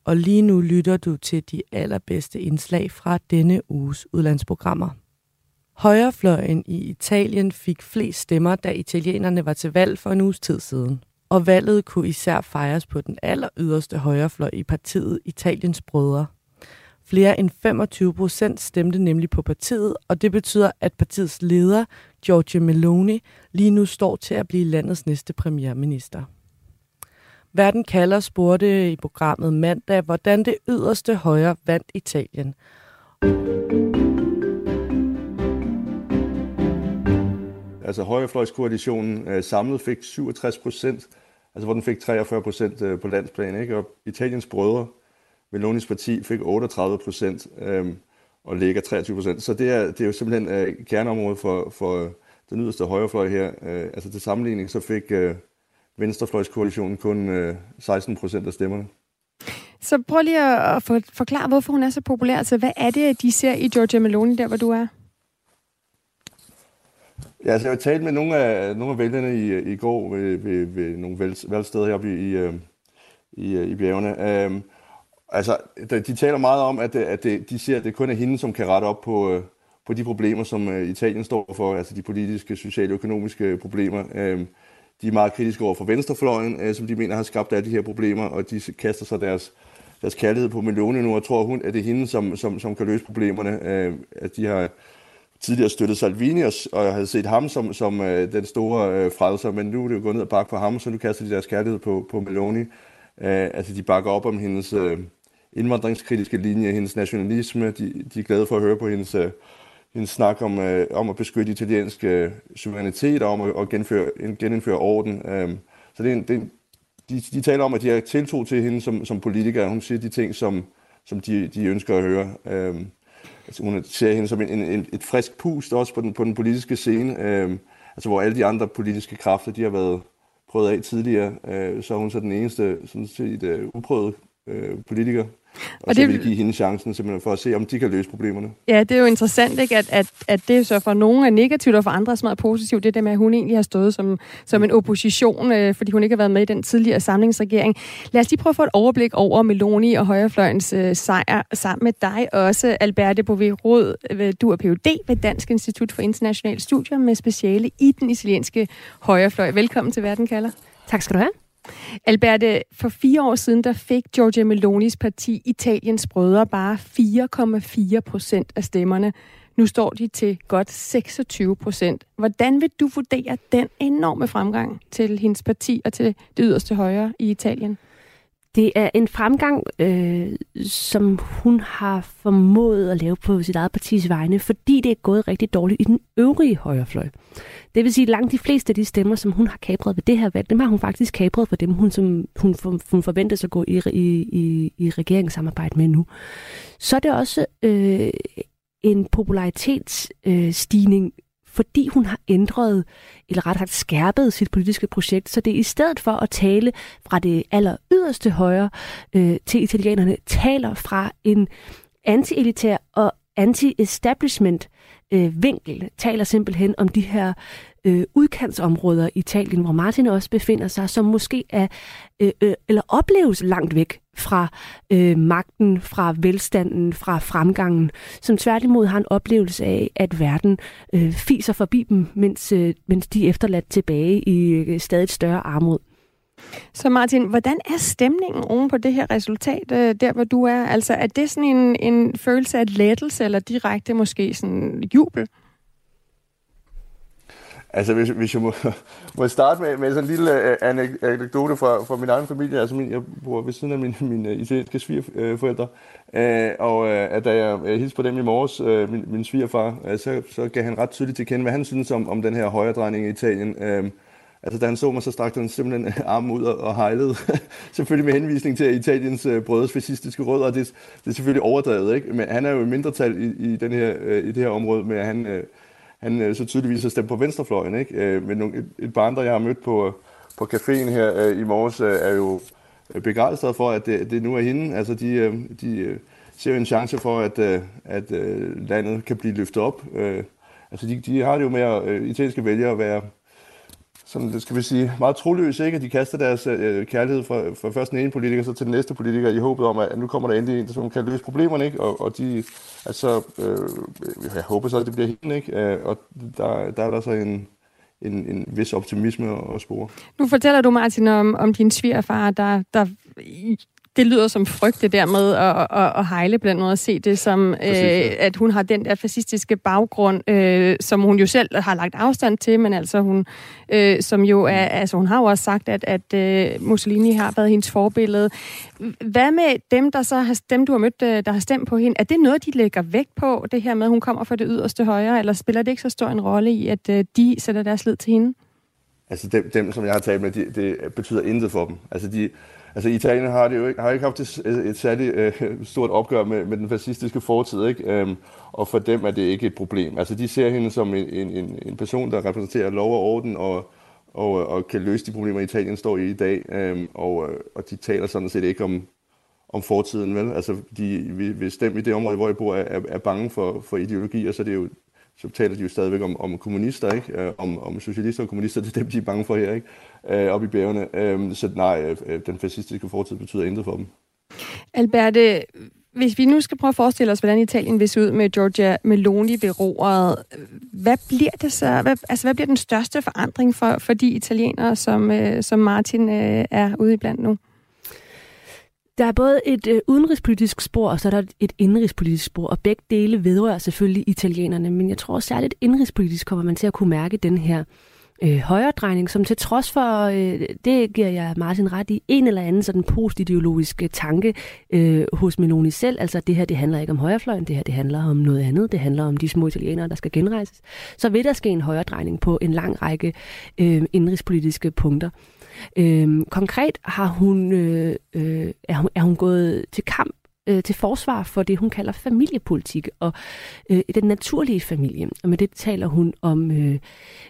Og lige nu lytter du til de allerbedste indslag fra denne uges udlandsprogrammer. Højrefløjen i Italien fik flest stemmer, da italienerne var til valg for en uges tid siden. Og valget kunne især fejres på den aller yderste højrefløj i partiet Italiens Brødre. Flere end 25 procent stemte nemlig på partiet, og det betyder, at partiets leder, Giorgio Meloni, lige nu står til at blive landets næste premierminister. Verden kalder spurgte i programmet mandag, hvordan det yderste højre vandt Italien. Altså højrefløjskoalitionen øh, samlet fik 67 procent, altså hvor den fik 43 procent øh, på landsplan, ikke? og Italiens brødre, Melonis parti, fik 38 procent øh, og ligger 23 procent. Så det er, det er jo simpelthen øh, kerneområdet for, for den yderste højrefløj her. Øh, altså til sammenligning så fik øh, Venstrefløjskoalitionen kun øh, 16 procent af stemmerne. Så prøv lige at forklare, hvorfor hun er så populær. Altså, hvad er det, de ser i Giorgia Meloni, der hvor du er? Ja, altså, jeg har talt med nogle af, nogle af vælgerne i, i går ved, ved, ved nogle valgsteder heroppe i, i, øh, i, øh, i bjergene. Um, altså, de taler meget om, at, at det, de ser, at det kun er hende, som kan rette op på, øh, på de problemer, som øh, Italien står for, altså de politiske, sociale og økonomiske problemer. Um, de er meget kritiske over for venstrefløjen, øh, som de mener har skabt alle de her problemer, og de kaster sig deres, deres kærlighed på Meloni nu, og tror hun, at det er hende, som, som, som kan løse problemerne. Uh, at de har tidligere støttet Salvini, og, og havde set ham som, som øh, den store øh, frelser, men nu er det jo gået ned og bakke på ham, så nu kaster de deres kærlighed på, på Meloni. Øh, altså, de bakker op om hendes øh, indvandringskritiske linje, hendes nationalisme. De, de er glade for at høre på hendes, øh, hendes snak om, øh, om at beskytte italiensk øh, suverænitet og om at, at genføre, genindføre orden. Øh, så det er en, det er en, de, de taler om, at de har tiltro til hende som, som politiker. Hun siger de ting, som, som de, de ønsker at høre. Øh, altså, hun ser hende som en, en, et frisk pust også på den, på den politiske scene, øh, altså hvor alle de andre politiske kræfter, de har været prøvet af tidligere, øh, så er hun så den eneste sådan set øh, uh, uprøvet øh, politiker. Og, og det vil give hende chancen simpelthen for at se, om de kan løse problemerne. Ja, det er jo interessant, ikke? At, at, at det så for nogle er negativt, og for andre er meget positivt. Det der med, at hun egentlig har stået som, som en opposition, øh, fordi hun ikke har været med i den tidligere samlingsregering. Lad os lige prøve at få et overblik over Meloni og Højrefløjens øh, sejr sammen med dig også, Alberte Bovee øh, Du er Ph.D. ved Dansk Institut for Internationale Studier med speciale i den italienske højrefløj. Velkommen til Verden kalder. Tak skal du have. Alberte, for fire år siden, der fik Giorgia Melonis parti Italiens Brødre bare 4,4 procent af stemmerne. Nu står de til godt 26 procent. Hvordan vil du vurdere den enorme fremgang til hendes parti og til det yderste højre i Italien? Det er en fremgang, øh, som hun har formået at lave på sit eget partis vegne, fordi det er gået rigtig dårligt i den øvrige højrefløj. Det vil sige, at langt de fleste af de stemmer, som hun har kapret ved det her valg, dem har hun faktisk kapret for dem, hun, som, hun, hun forventer at gå i, i, i, i regeringssamarbejde med nu. Så er det også øh, en popularitetsstigning øh, fordi hun har ændret, eller ret sagt skærpet sit politiske projekt, så det er i stedet for at tale fra det aller yderste højre øh, til italienerne, taler fra en anti-elitær og anti-establishment øh, vinkel, taler simpelthen om de her øh, udkantsområder i Italien, hvor Martin også befinder sig, som måske er øh, øh, eller opleves langt væk fra øh, magten, fra velstanden, fra fremgangen, som tværtimod har en oplevelse af, at verden øh, fiser forbi dem, mens, øh, mens de er efterladt tilbage i øh, stadig større armod. Så Martin, hvordan er stemningen oven på det her resultat, øh, der hvor du er? Altså, er det sådan en, en følelse af lettelse, eller direkte måske sådan jubel? Altså, hvis, hvis jeg må, må starte med, med sådan en lille uh, anekdote fra, fra min egen familie. Altså, min, jeg bor ved siden af mine, mine øh, italienske svigerforældre. Uh, og uh, da jeg jeg hilste på dem i morges, uh, min, min svigerfar, uh, så, så gav han ret tydeligt til kende, hvad han synes om, om den her højredrejning i Italien. Uh, Altså, da han så mig, så strakte han simpelthen armen ud og, og hejlede. selvfølgelig med henvisning til Italiens uh, brødres fascistiske rødder, og det, det er selvfølgelig overdrevet, ikke? Men han er jo i mindretal i, i, den her, uh, i det her område, men han, uh, han øh, så tydeligvis har stemt på venstrefløjen, ikke? Uh, men nogle, et, et par andre, jeg har mødt på, øh, på caféen her i morges, er jo begejstret for, at det, det nu er hende. Altså, de, øh, de øh, ser en chance for, at, øh, at landet kan blive løftet op. Altså, de, de har det jo med at italienske vælgere at være som det skal vi sige, meget troløse, ikke? At de kaster deres øh, kærlighed fra, fra først den ene politiker, så til den næste politiker, i håbet om, at nu kommer der endelig en, som kan løse problemerne, ikke? Og, og de, altså, øh, jeg håber så, at det bliver hende, ikke? Øh, og der, der er der så en, en, en vis optimisme at spore. Nu fortæller du, Martin, om, om din svigerfar, der, der det lyder som frygt, det der med at, at, at hejle blandt andet, at se det som, Præcis, ja. øh, at hun har den der fascistiske baggrund, øh, som hun jo selv har lagt afstand til, men altså hun, øh, som jo er, mm. altså hun har jo også sagt, at, at øh, Mussolini har været hendes forbillede. Hvad med dem, der så har, dem du har mødt, øh, der har stemt på hende? Er det noget, de lægger vægt på, det her med, at hun kommer fra det yderste højre, eller spiller det ikke så stor en rolle i, at øh, de sætter deres lid til hende? Altså dem, dem som jeg har talt med, de, det betyder intet for dem. Altså de, Altså Italien har, det jo ikke, har ikke haft et, et særligt øh, stort opgør med, med den fascistiske fortid, ikke? Øhm, og for dem er det ikke et problem. Altså de ser hende som en, en, en person, der repræsenterer lov og orden, og, og, og kan løse de problemer, Italien står i i dag. Øhm, og, øh, og de taler sådan set ikke om, om fortiden, vel? Altså, de, hvis dem i det område, hvor jeg bor, er, er bange for, for ideologier, så er jo så taler de jo stadigvæk om, om kommunister, ikke? Øh, om, om socialister og kommunister, det er dem, de er bange for her, ikke? Øh, oppe i bjergene. Øh, så nej, øh, den fascistiske fortid betyder intet for dem. Alberte, hvis vi nu skal prøve at forestille os, hvordan Italien vil se ud med Giorgia Meloni ved roret, hvad bliver det så? Hvad, altså, hvad bliver den største forandring for, for de italienere, som, øh, som Martin øh, er ude i blandt nu? Der er både et øh, udenrigspolitisk spor, og så er der et indrigspolitisk spor, og begge dele vedrører selvfølgelig italienerne, men jeg tror særligt indrigspolitisk kommer man til at kunne mærke den her øh, Øh, højredrejning, som til trods for, øh, det giver jeg Martin ret i, en eller anden sådan postideologiske øh, tanke øh, hos Meloni selv, altså det her, det handler ikke om højrefløjen, det her, det handler om noget andet, det handler om de små italienere, der skal genrejses, så vil der ske en højredrejning på en lang række øh, indrigspolitiske punkter. Øh, konkret har hun, øh, øh, er, hun, er hun gået til kamp øh, til forsvar for det, hun kalder familiepolitik og øh, den naturlige familie. Og med det taler hun om øh,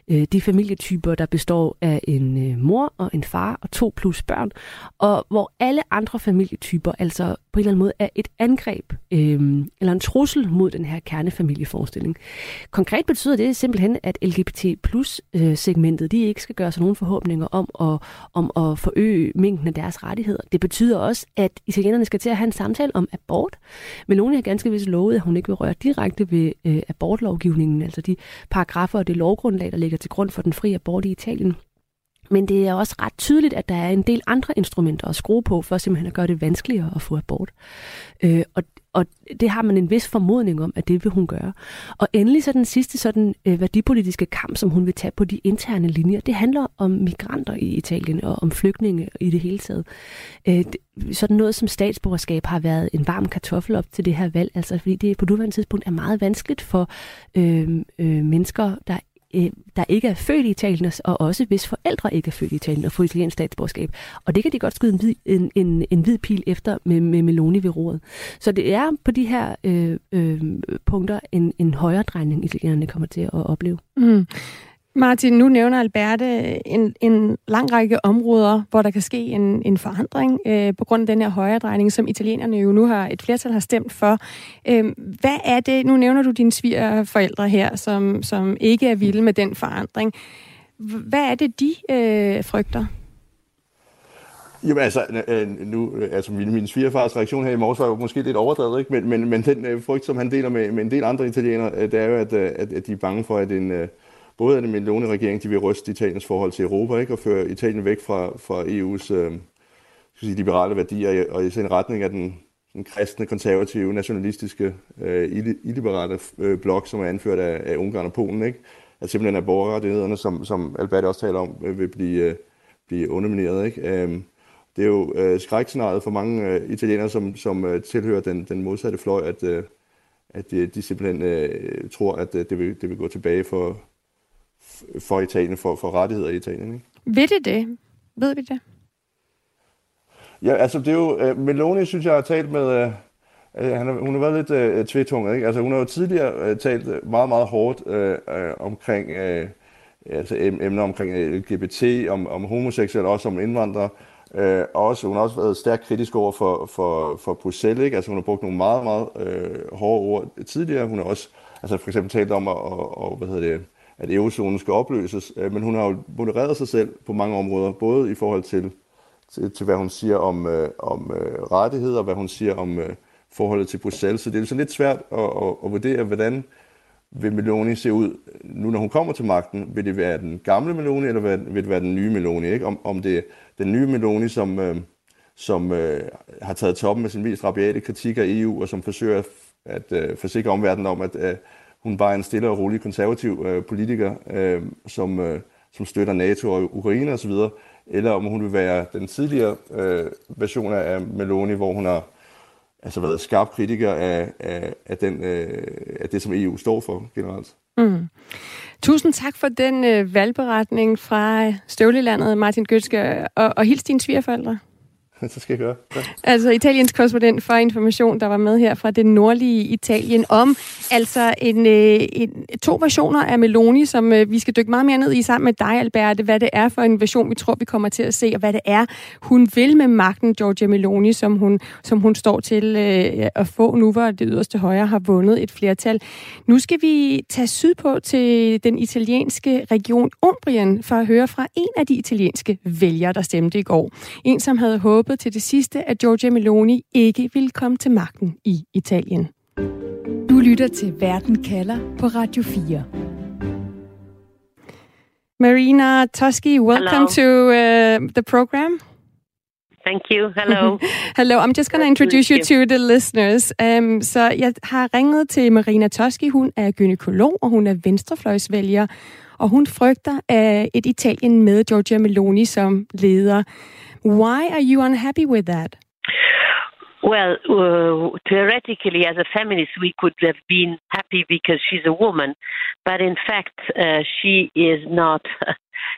øh, de familietyper, der består af en øh, mor og en far og to plus børn, og hvor alle andre familietyper altså på en eller anden måde er et angreb øh, eller en trussel mod den her kernefamilieforestilling. Konkret betyder det simpelthen, at LGBT plus øh, segmentet, de ikke skal gøre sig nogen forhåbninger om at, om at forøge mængden af deres rettigheder. Det betyder også, at italienerne skal til at have en samtale om abort. Meloni har ganske vist lovet, at hun ikke vil røre direkte ved øh, abortlovgivningen, altså de paragrafer og det lovgrundlag, der ligger til grund for den frie abort i Italien. Men det er også ret tydeligt, at der er en del andre instrumenter at skrue på, for simpelthen at gøre det vanskeligere at få abort. Øh, og, og det har man en vis formodning om, at det vil hun gøre. Og endelig så den sidste sådan, øh, værdipolitiske kamp, som hun vil tage på de interne linjer, det handler om migranter i Italien og om flygtninge i det hele taget. Øh, sådan noget som statsborgerskab har været en varm kartoffel op til det her valg, altså fordi det på nuværende tidspunkt er meget vanskeligt for øh, øh, mennesker, der øh, der ikke er født i Italien, og også hvis forældre ikke er født i Italien, og får italiensk statsborgerskab. Og det kan de godt skyde en hvid, en, en, en hvid pil efter med, med Meloni ved roret. Så det er på de her øh, øh, punkter en, en højere drejning, italienerne kommer til at opleve. Mm. Martin, nu nævner Alberte en, en lang række områder, hvor der kan ske en, en forandring øh, på grund af den her højre drejning, som italienerne jo nu har et flertal har stemt for. Øh, hvad er det, nu nævner du dine svigerforældre her, som, som ikke er vilde med den forandring. Hvad er det, de øh, frygter? Jamen altså, øh, øh, nu, øh, altså min, min svigerfars reaktion her i morges var jo måske lidt overdrevet, ikke? Men, men, men den øh, frygt, som han deler med, med en del andre italienere, øh, det er jo, at, at, at de er bange for, at en, både af den Meloni-regering, de vil ryste Italiens forhold til Europa, ikke? og føre Italien væk fra, fra EU's øh, skal sige, liberale værdier, og i en retning af den, den kristne, konservative, nationalistiske, øh, illiberale øh, blok, som er anført af, af Ungarn og Polen. Ikke? At simpelthen er borgerrettighederne, som, som Albert også taler om, øh, vil blive, øh, blive undermineret. Ikke? Øh, det er jo øh, skrækscenariet for mange øh, italienere, som, som øh, tilhører den, den modsatte fløj, at, øh, at de, de simpelthen øh, tror, at øh, det, vil, det vil gå tilbage for, for Italien, for, for rettigheder i Italien. Ikke? Ved det det? Ved vi det? Ja, altså det er jo, uh, Meloni synes jeg har talt med, uh, han har, hun har været lidt uh, tvetunget, ikke? Altså hun har jo tidligere uh, talt meget, meget hårdt uh, uh, omkring, uh, altså emner omkring LGBT, om, om homoseksuelle, også om indvandrere, Øh, også, hun har også været stærkt kritisk over for, for, for Bruxelles. Ikke? Altså, hun har brugt nogle meget, meget øh, hårde ord tidligere. Hun har også altså, for eksempel talt om, at, og, og, hvad hedder det, at eurozonen skal opløses. Øh, men hun har jo modereret sig selv på mange områder, både i forhold til, til, til hvad hun siger om, øh, om øh, rettigheder, hvad hun siger om øh, forholdet til Bruxelles. Så det er sådan lidt svært at, at, at vurdere, hvordan vil Meloni se ud, nu når hun kommer til magten? Vil det være den gamle Meloni, eller vil det være den nye Meloni? Ikke? Om, om det er den nye Meloni, som, øh, som øh, har taget toppen med sin mest rabiate kritik af EU, og som forsøger at, at øh, forsikre omverdenen om, at øh, hun var en stille og rolig konservativ øh, politiker, øh, som, øh, som støtter NATO og Ukraine osv., eller om hun vil være den tidligere øh, version af Meloni, hvor hun har altså været skarp kritiker af, af, af, den, øh, af det, som EU står for generelt. Mm. Tusind tak for den øh, valgberetning fra Støvlelandet, Martin Gøtske, og, og hils dine svigerforældre så skal jeg gøre. Ja. Altså Italiens korrespondent for information, der var med her fra det nordlige Italien, om altså en, øh, en, to versioner af Meloni, som øh, vi skal dykke meget mere ned i sammen med dig, Alberte, hvad det er for en version, vi tror, vi kommer til at se, og hvad det er, hun vil med magten, Giorgia Meloni, som hun, som hun står til øh, at få nu, hvor det yderste højre har vundet et flertal. Nu skal vi tage sydpå til den italienske region Umbrien, for at høre fra en af de italienske vælgere, der stemte i går. En, som havde håbet håbede til det sidste, at Giorgia Meloni ikke ville komme til magten i Italien. Du lytter til Verden kalder på Radio 4. Marina Toski, welcome Hello. to uh, the program. Thank you. Hello. Hello. I'm just going to introduce you to the listeners. Um, så jeg har ringet til Marina Toski. Hun er gynekolog, og hun er venstrefløjsvælger. Og hun frygter uh, et Italien med Giorgia Meloni som leder. Why are you unhappy with that? Well, uh, theoretically, as a feminist, we could have been happy because she's a woman, but in fact, uh, she is not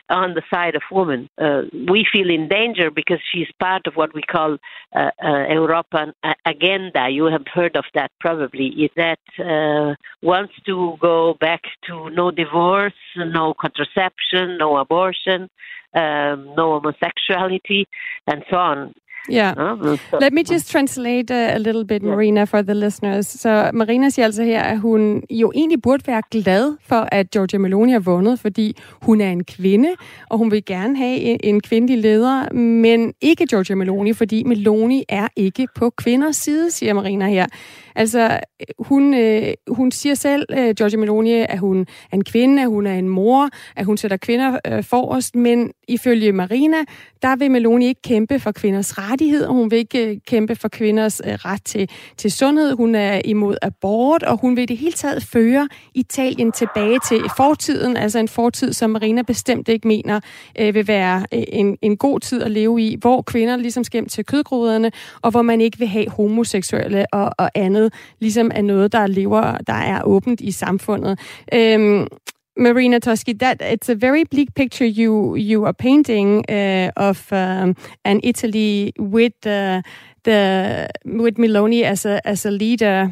on the side of women. Uh, we feel in danger because she's part of what we call uh, uh, European agenda. You have heard of that probably. Is that uh, wants to go back to no divorce, no contraception, no abortion, um, no homosexuality, and so on. Yeah. Let me just translate a, a little bit, Marina, for the listeners. Så Marina siger altså her, at hun jo egentlig burde være glad for, at Giorgia Meloni har vundet, fordi hun er en kvinde, og hun vil gerne have en, en kvindelig leder, men ikke Giorgia Meloni, fordi Meloni er ikke på kvinders side, siger Marina her. Altså, hun, øh, hun siger selv, øh, Giorgia Meloni, at hun er en kvinde, at hun er en mor, at hun sætter kvinder øh, forrest, men ifølge Marina, der vil Meloni ikke kæmpe for kvinders rettigheder, hun vil ikke øh, kæmpe for kvinders øh, ret til, til sundhed, hun er imod abort, og hun vil i det hele taget føre Italien tilbage til fortiden, altså en fortid, som Marina bestemt ikke mener øh, vil være øh, en, en god tid at leve i, hvor kvinder ligesom skal hjem til kødgruderne, og hvor man ikke vil have homoseksuelle og, og andet med, ligesom er noget, der lever, der er åbent i samfundet. Um, Marina Toski, that it's a very bleak picture you you are painting uh, of um, an Italy with uh, the with Meloni as a as a leader.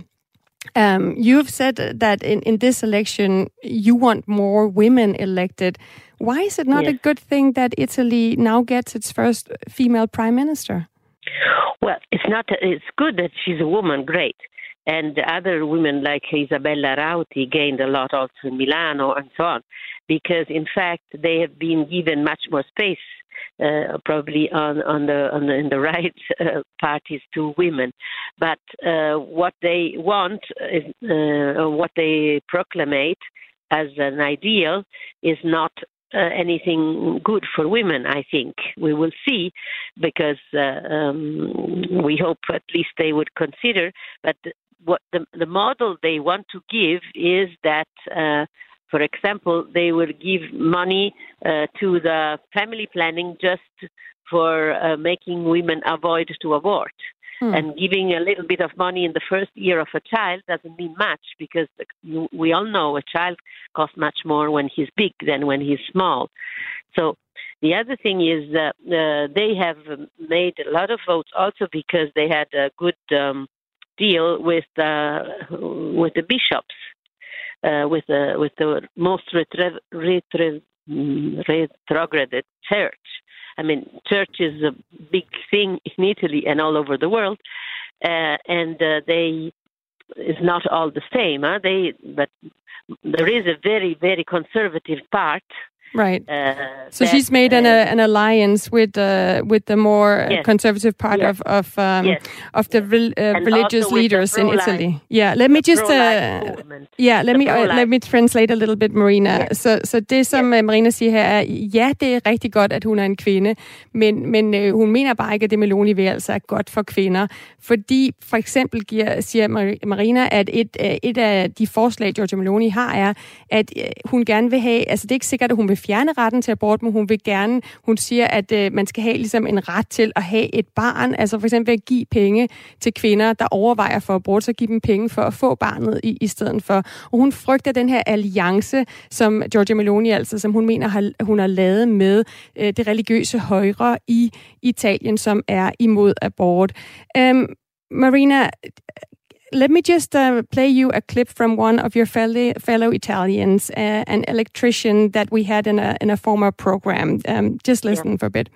Um, you've said that in, in this election you want more women elected. Why is it not yes. a good thing that Italy now gets its first female prime minister? Well, it's not. It's good that she's a woman. Great, and other women like Isabella Rauti gained a lot also in Milano and so on, because in fact they have been given much more space, uh, probably on on the on the in the right uh, parties to women, but uh, what they want is uh, what they proclamate as an ideal is not uh, anything good for women, I think. We will see because uh, um, we hope at least they would consider. But what the, the model they want to give is that, uh, for example, they will give money uh, to the family planning just for uh, making women avoid to abort. Hmm. And giving a little bit of money in the first year of a child doesn't mean much because we all know a child costs much more when he's big than when he's small. So the other thing is that uh, they have made a lot of votes also because they had a good um, deal with the with the bishops, uh, with the with the most retro, retro, retrograded church, I mean, church is a big thing in Italy and all over the world, uh, and uh, they it's not all the same. Huh? They but there is a very very conservative part Right. Uh, so she's made an, uh, an alliance with uh, with the more yes. conservative part yes. of of um, yes. of the re uh, religious leaders in Italy. Yeah. Let me just uh, yeah. Let me uh, let me translate a little bit, Marina. Så så det som yes. Marina siger her er ja, det er rigtig godt, at hun er en kvinde, men men uh, hun mener bare ikke, at det Meloni vil altså er godt for kvinder, fordi for eksempel giver, siger Marina, at et et af de forslag Giorgia Meloni har er, at hun gerne vil have, altså det er ikke sikkert, at hun vil fjerne retten til abort, men hun vil gerne, hun siger, at øh, man skal have ligesom en ret til at have et barn, altså for eksempel at give penge til kvinder, der overvejer for abort, så give dem penge for at få barnet i, i stedet for. Og hun frygter den her alliance, som Giorgia Meloni altså, som hun mener, har, hun har lavet med øh, det religiøse højre i Italien, som er imod abort. Øhm, Marina, let me just uh, play you a clip from one of your fellow, fellow Italians, uh, an electrician that we had in a, in a former program. Um, just listen yeah. for a bit.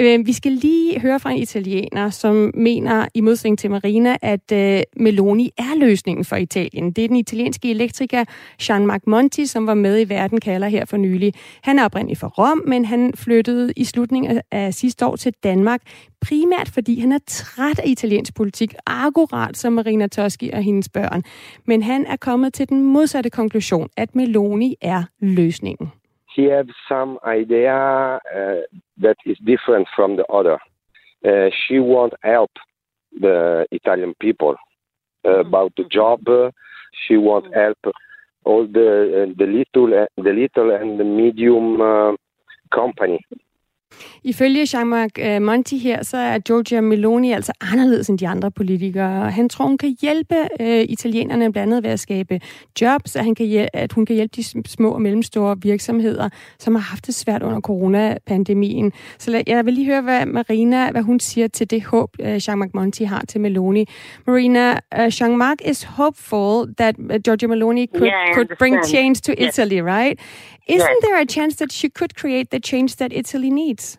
Øh, vi skal lige høre fra en italiener, som mener, i modsætning til Marina, at øh, Meloni er løsningen for Italien. Det er den italienske elektriker Jean-Marc Monti, som var med i Verden kalder her for nylig. Han er oprindeligt fra Rom, men han flyttede i slutningen af sidste år til Danmark, primært fordi han er træt af italiensk politik, akkurat som Marina Toschi og hendes børn. Men han er kommet til den modsatte konklusion, at Meloni er løsningen. he has some idea uh, that is different from the other. Uh, she won't help the Italian people uh, mm-hmm. about the job. she won't mm-hmm. help all the uh, the little the little and the medium uh, company Ifølge Jean-Marc øh, Monti her, så er Giorgia Meloni altså anderledes end de andre politikere. Han tror, hun kan hjælpe øh, italienerne blandt andet ved at skabe jobs, at, han kan hjælpe, at hun kan hjælpe de små og mellemstore virksomheder, som har haft det svært under coronapandemien. Så jeg vil lige høre, hvad Marina, hvad hun siger til det håb, øh, Jean-Marc Monti har til Meloni. Marina, uh, Jean-Marc is hopeful that uh, Giorgia Meloni could, yeah, could bring change to yes. Italy, right? Isn't there a chance that she could create the change that Italy needs?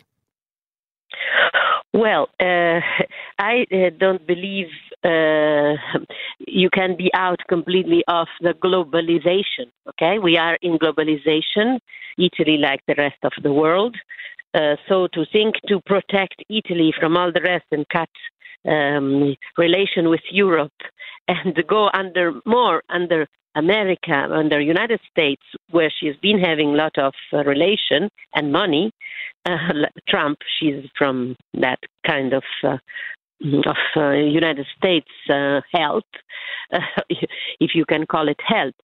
Well, uh, I uh, don't believe uh, you can be out completely of the globalization. Okay, we are in globalization, Italy like the rest of the world. Uh, so to think to protect Italy from all the rest and cut um, relation with Europe and go under more under America, under United States, where she's been having a lot of uh, relation and money. Uh, Trump, she's from that kind of uh, of uh, United States uh, help, if you can call it help.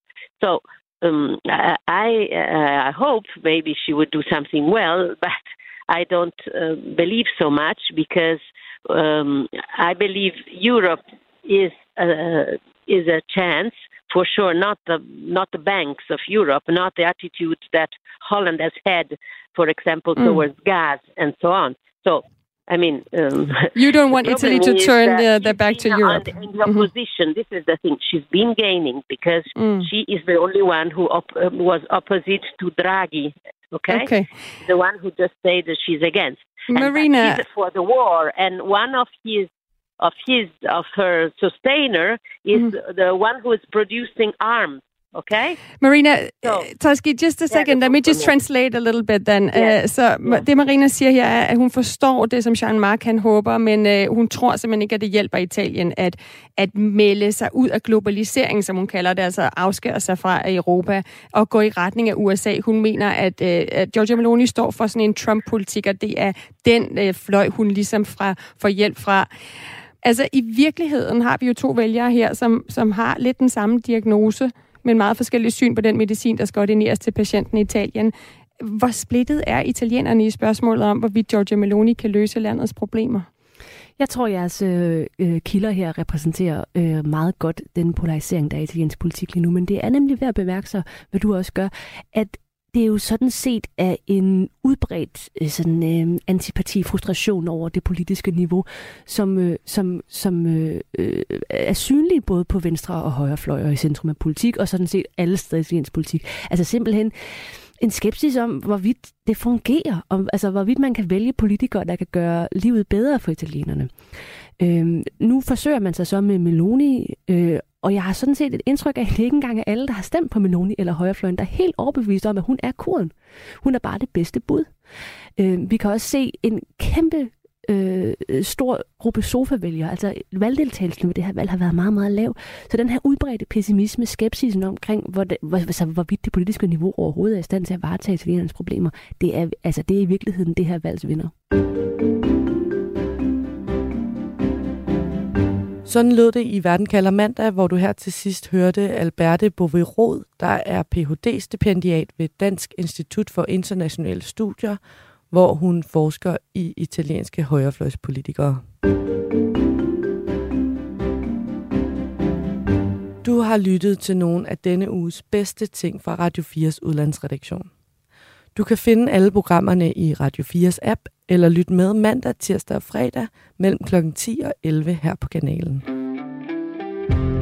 So um, I I hope maybe she would do something well, but I don't believe so much because um, I believe Europe is is a chance for sure not the not the banks of Europe, not the attitude that Holland has had, for example, mm. towards gas and so on. So, I mean, um, you don't want Italy to turn the, the back to Europe. In the opposition, mm-hmm. this is the thing. She's been gaining because mm. she is the only one who op- uh, was opposite to Draghi. Okay? okay, the one who just said that she's against. Marina, for the war, and one of his of his of her sustainer is mm-hmm. the one who is producing arms. Okay. Marina, so, uh, Toski, just a second. Let me just translate a little bit then. Yeah. Uh, så yeah. det Marina siger her er, at hun forstår det, som Jean-Marc han håber, men uh, hun tror simpelthen ikke, at det hjælper Italien at, at melde sig ud af globalisering, som hun kalder det, altså afskære sig fra Europa og gå i retning af USA. Hun mener, at, uh, at Giorgia Meloni står for sådan en Trump-politik, og det er den uh, fløj, hun ligesom fra, får hjælp fra. Altså i virkeligheden har vi jo to vælgere her, som, som har lidt den samme diagnose, men meget forskellige syn på den medicin, der skal ordineres til patienten i Italien. Hvor splittet er italienerne i spørgsmålet om, hvorvidt Giorgia Meloni kan løse landets problemer? Jeg tror, jeres øh, øh, kilder her repræsenterer øh, meget godt den polarisering, der er i italiensk politik lige nu. Men det er nemlig værd at bemærke sig, hvad du også gør, at det er jo sådan set af en udbredt øh, sådan, øh, antipati-frustration over det politiske niveau, som, øh, som, som øh, øh, er synlig både på venstre og højre fløj og i centrum af politik, og sådan set alle steder i politik. Altså simpelthen en skepsis om, hvorvidt det fungerer, om, altså hvorvidt man kan vælge politikere, der kan gøre livet bedre for italienerne. Øh, nu forsøger man sig så med Meloni, øh, og jeg har sådan set et indtryk af, at det ikke engang er alle, der har stemt på Meloni eller højrefløjen, der er helt overbevist om, at hun er kuren. Hun er bare det bedste bud. Øh, vi kan også se en kæmpe øh, stor gruppe sofavælgere, altså valgdeltagelsen ved det her valg har været meget, meget lav. Så den her udbredte pessimisme, skepsisen omkring, hvor det, hvor, altså, hvorvidt det politiske niveau overhovedet er i stand til at varetage italienernes problemer, det er, altså, det er i virkeligheden det her valgs vinder. Sådan lød det i Verden kalder mandag, hvor du her til sidst hørte Alberte Boverod, der er Ph.D.-stipendiat ved Dansk Institut for Internationale Studier, hvor hun forsker i italienske højrefløjspolitikere. Du har lyttet til nogle af denne uges bedste ting fra Radio 4's udlandsredaktion. Du kan finde alle programmerne i Radio 4's app, eller lytte med mandag, tirsdag og fredag mellem kl. 10 og 11 her på kanalen. thank you